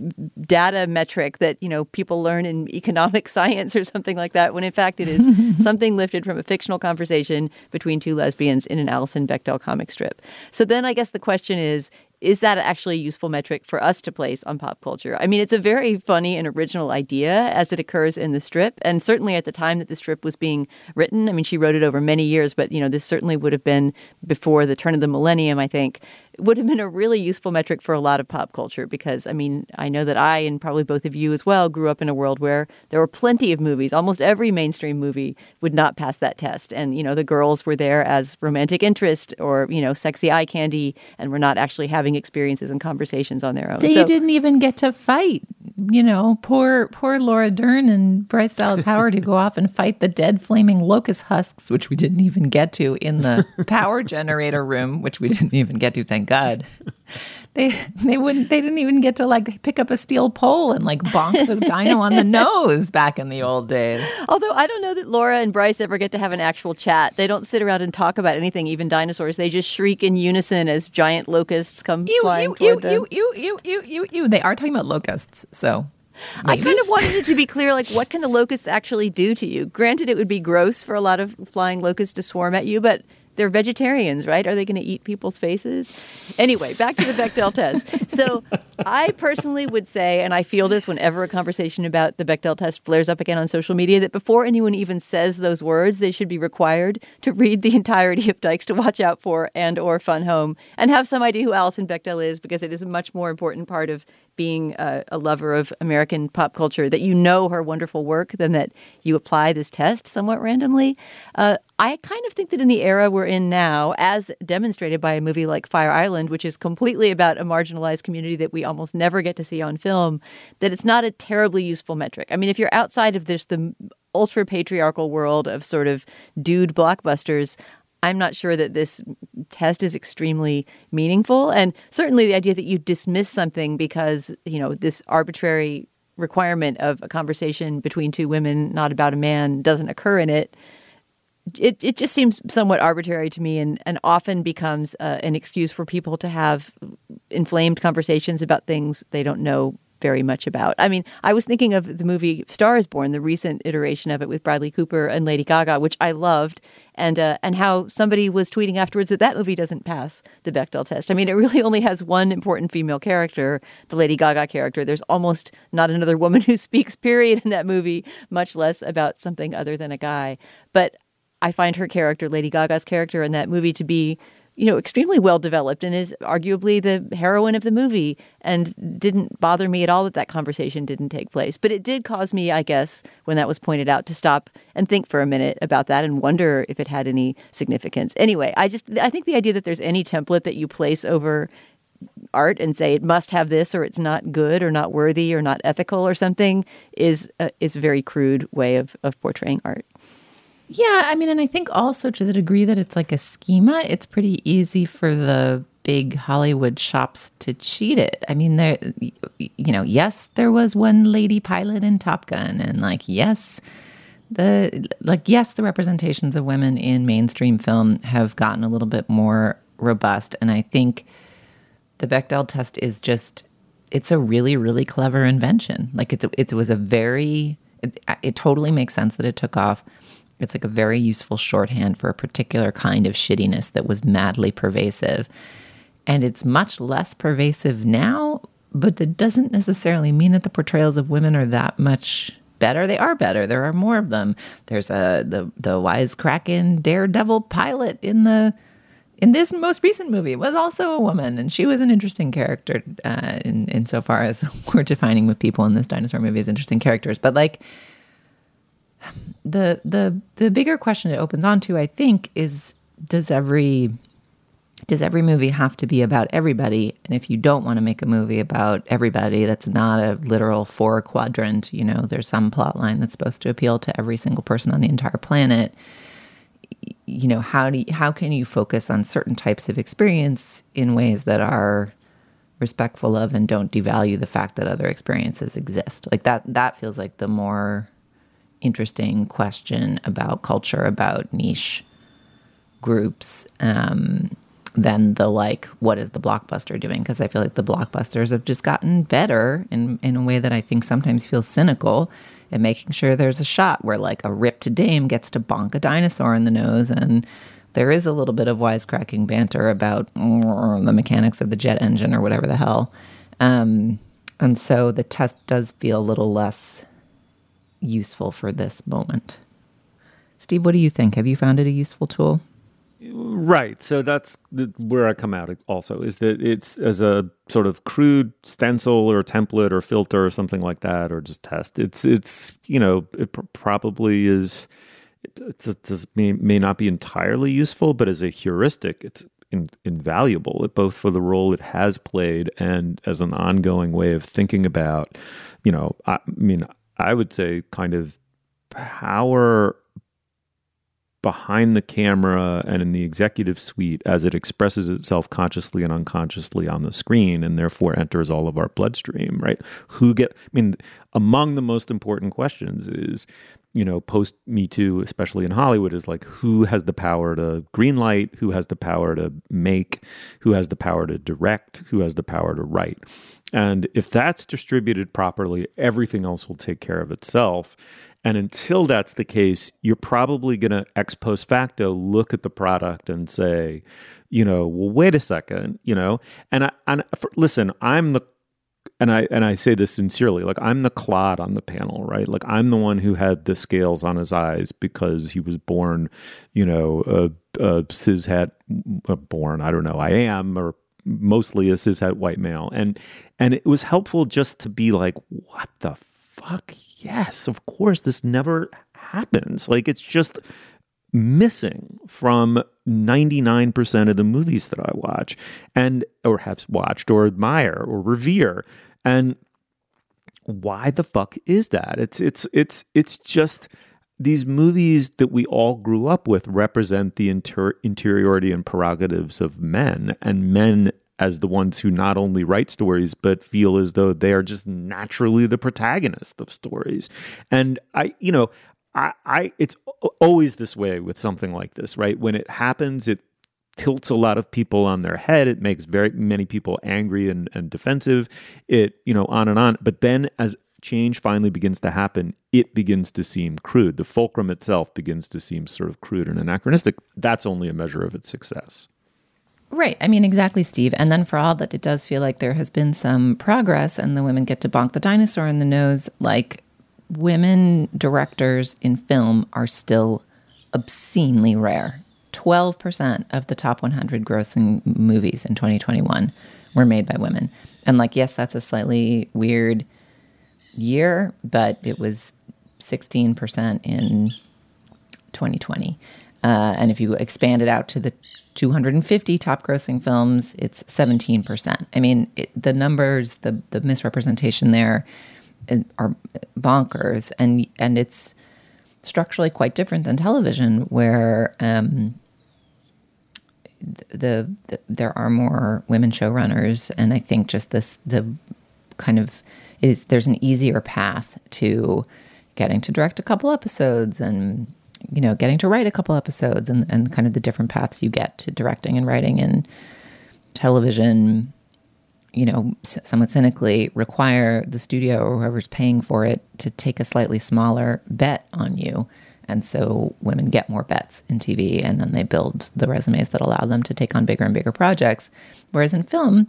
[SPEAKER 3] data metric that, you know, people learn in economic science or something like that, when in fact it is something lifted from a fictional conversation between two lesbians in an Alison Bechdel comic strip. So then I guess the question is, is that actually a useful metric for us to place on pop culture? I mean, it's a very funny and original idea as it occurs in the strip. And certainly at the time that the strip was being written, I mean, she wrote it over many years, but, you know, this certainly would have been before the turn of the millennium, I think would have been a really useful metric for a lot of pop culture because I mean, I know that I and probably both of you as well grew up in a world where there were plenty of movies. Almost every mainstream movie would not pass that test. And, you know, the girls were there as romantic interest or, you know, sexy eye candy and were not actually having experiences and conversations on their own.
[SPEAKER 7] They so, didn't even get to fight. You know, poor poor Laura Dern and Bryce Dallas Howard who go off and fight the dead flaming locust husks, which we didn't even get to in the power generator room, which we didn't even get to, thank God. They they wouldn't they didn't even get to like pick up a steel pole and like bonk the dino on the nose back in the old days.
[SPEAKER 3] Although I don't know that Laura and Bryce ever get to have an actual chat. They don't sit around and talk about anything, even dinosaurs. They just shriek in unison as giant locusts come
[SPEAKER 7] ew,
[SPEAKER 3] flying
[SPEAKER 7] ew,
[SPEAKER 3] toward
[SPEAKER 7] ew,
[SPEAKER 3] them.
[SPEAKER 7] Ew, ew, ew, ew, ew, They are talking about locusts, so
[SPEAKER 3] Maybe. I kind of wanted it to be clear, like, what can the locusts actually do to you? Granted, it would be gross for a lot of flying locusts to swarm at you, but they're vegetarians, right? Are they going to eat people's faces? Anyway, back to the Bechdel test. So, I personally would say, and I feel this whenever a conversation about the Bechdel test flares up again on social media, that before anyone even says those words, they should be required to read the entirety of Dykes to Watch Out For and or Fun Home and have some idea who Alison Bechdel is because it is a much more important part of being a, a, lover of American pop culture, that you know her wonderful work, than that you apply this test somewhat randomly. Uh, I kind of think that in the era we're in now, as demonstrated by a movie like Fire Island, which is completely about a marginalized community that we almost never get to see on film, that it's not a terribly useful metric. I mean, if you're outside of this, the ultra patriarchal world of sort of dude blockbusters, I'm not sure that this test is extremely meaningful. And certainly the idea that you dismiss something because, you know, this arbitrary requirement of a conversation between two women, not about a man, doesn't occur in it. It, it just seems somewhat arbitrary to me and, and often becomes uh, an excuse for people to have inflamed conversations about things they don't know very much about. I mean, I was thinking of the movie Star is Born, the recent iteration of it with Bradley Cooper and Lady Gaga, which I loved, and uh, and how somebody was tweeting afterwards that that movie doesn't pass the Bechdel test. I mean, it really only has one important female character, the Lady Gaga character. There's almost not another woman who speaks, period, in that movie, much less about something other than a guy. But I find her character, Lady Gaga's character in that movie, to be you know, extremely well developed and is arguably the heroine of the movie and didn't bother me at all that that conversation didn't take place. But it did cause me, I guess, when that was pointed out, to stop and think for a minute about that and wonder if it had any significance. Anyway, I just, I think the idea that there's any template that you place over art and say it must have this or it's not good or not worthy or not ethical or something is a, is a very crude way of, of portraying art.
[SPEAKER 7] Yeah, I mean, and I think also to the degree that it's like a schema, it's pretty easy for the big Hollywood shops to cheat it. I mean, there, you know, yes, there was one lady pilot in Top Gun, and like, yes, the like, yes, the representations of women in mainstream film have gotten a little bit more robust, and I think the Bechdel test is just, it's a really, really clever invention. Like, it's a, it was a very, it, it totally makes sense that it took off it's like a very useful shorthand for a particular kind of shittiness that was madly pervasive. And it's much less pervasive now, but that doesn't necessarily mean that the portrayals of women are that much better. They are better. There are more of them. There's a the the wisecracking daredevil pilot in the in this most recent movie was also a woman, and she was an interesting character uh, in insofar as we're defining with people in this dinosaur movie as interesting characters. But like the the the bigger question it opens onto, I think, is does every does every movie have to be about everybody? And if you don't want to make a movie about everybody, that's not a literal four quadrant. You know, there's some plot line that's supposed to appeal to every single person on the entire planet. You know, how do you, how can you focus on certain types of experience in ways that are respectful of and don't devalue the fact that other experiences exist? Like that that feels like the more interesting question about culture, about niche groups, um, than the like, what is the blockbuster doing? Because I feel like the blockbusters have just gotten better in, in a way that I think sometimes feels cynical at making sure there's a shot where like a ripped dame gets to bonk a dinosaur in the nose and there is a little bit of wisecracking banter about the mechanics of the jet engine or whatever the hell. Um, and so the test does feel a little less useful for this moment. Steve, what do you think? Have you found it a useful tool?
[SPEAKER 2] Right. So that's where I come out also is that it's as a sort of crude stencil or template or filter or something like that, or just test. It's, it's, you know, it pr- probably is, it, it may, may not be entirely useful, but as a heuristic, it's in, invaluable, both for the role it has played and as an ongoing way of thinking about, you know, I mean, I would say, kind of power behind the camera and in the executive suite as it expresses itself consciously and unconsciously on the screen and therefore enters all of our bloodstream right? Who get i mean among the most important questions is you know post me too especially in hollywood is like who has the power to greenlight? Who has the power to make? Who has the power to direct? Who has the power to write and if that's distributed properly, everything else will take care of itself. And until that's the case, you're probably going to ex post facto look at the product and say, you know, well, wait a second, you know, and I, and for, listen, I'm the, and I and I say this sincerely, like I'm the clod on the panel, right? Like I'm the one who had the scales on his eyes because he was born, you know, a, a cishet, born. I don't know. I am, or mostly a cishet white male, and and it was helpful just to be like, what the fuck? Yes, of course, this never happens. Like it's just missing from 99% of the movies that I watch and or have watched or admire or revere. And why the fuck is that? It's it's it's it's just these movies that we all grew up with represent the inter- interiority and prerogatives of men and men as the ones who not only write stories but feel as though they are just naturally the protagonist of stories. And i you know i i it's always this way with something like this right? When it happens it tilts a lot of people on their head. It makes very many people angry and, and defensive. It you know on and on. But then as change finally begins to happen, it begins to seem crude. The fulcrum itself begins to seem sort of crude and anachronistic. That's only a measure of its success.
[SPEAKER 7] Right. I mean, exactly, Steve. And then for all that it does feel like there has been some progress and the women get to bonk the dinosaur in the nose, like women directors in film are still obscenely rare. 12% of the top 100 grossing movies in 2021 were made by women. And like, yes, that's a slightly weird year, but it was 16% in 2020. Uh, and if you expand it out to the 250 top grossing films, it's 17%. I mean, it, the numbers, the, the misrepresentation there uh, are bonkers. And, and it's structurally quite different than television, where um, the, the, there are more women showrunners. And I think just this, the kind of is there's an easier path to getting to direct a couple episodes and you know getting to write a couple episodes and, and kind of the different paths you get to directing and writing in television you know somewhat cynically require the studio or whoever's paying for it to take a slightly smaller bet on you. And so women get more bets in TV and then they build the resumes that allow them to take on bigger and bigger projects. Whereas in film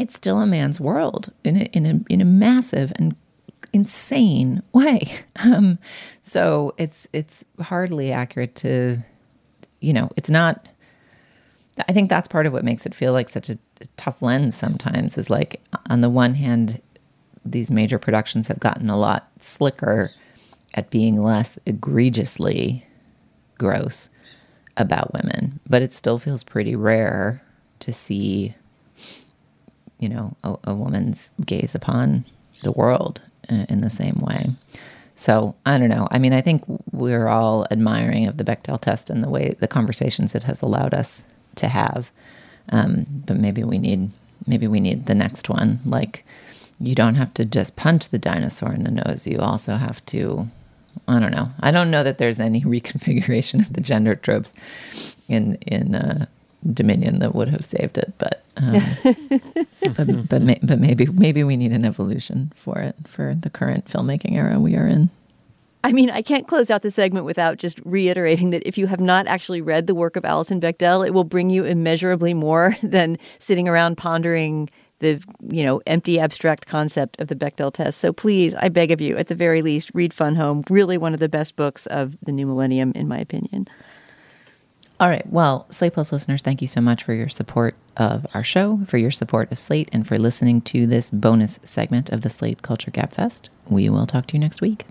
[SPEAKER 7] it's still a man's world in a, in a, in a massive and insane way. Um, so it's it's hardly accurate to, you know, it's not. I think that's part of what makes it feel like such a, a tough lens sometimes. Is like on the one hand, these major productions have gotten a lot slicker at being less egregiously gross about women, but it still feels pretty rare to see you know, a, a woman's gaze upon the world in, in the same way. So I don't know. I mean, I think we're all admiring of the Bechdel test and the way the conversations it has allowed us to have. Um, but maybe we need maybe we need the next one. Like you don't have to just punch the dinosaur in the nose. You also have to. I don't know. I don't know that there's any reconfiguration of the gender tropes in in uh, Dominion that would have saved it, but um, but but, may, but maybe maybe we need an evolution for it for the current filmmaking era we are in.
[SPEAKER 3] I mean, I can't close out the segment without just reiterating that if you have not actually read the work of Alison Bechdel, it will bring you immeasurably more than sitting around pondering the you know empty abstract concept of the Bechdel test. So please, I beg of you, at the very least, read Fun Home. Really, one of the best books of the new millennium, in my opinion.
[SPEAKER 7] All right. Well, Slate Plus listeners, thank you so much for your support of our show, for your support of Slate, and for listening to this bonus segment of the Slate Culture Gab Fest. We will talk to you next week.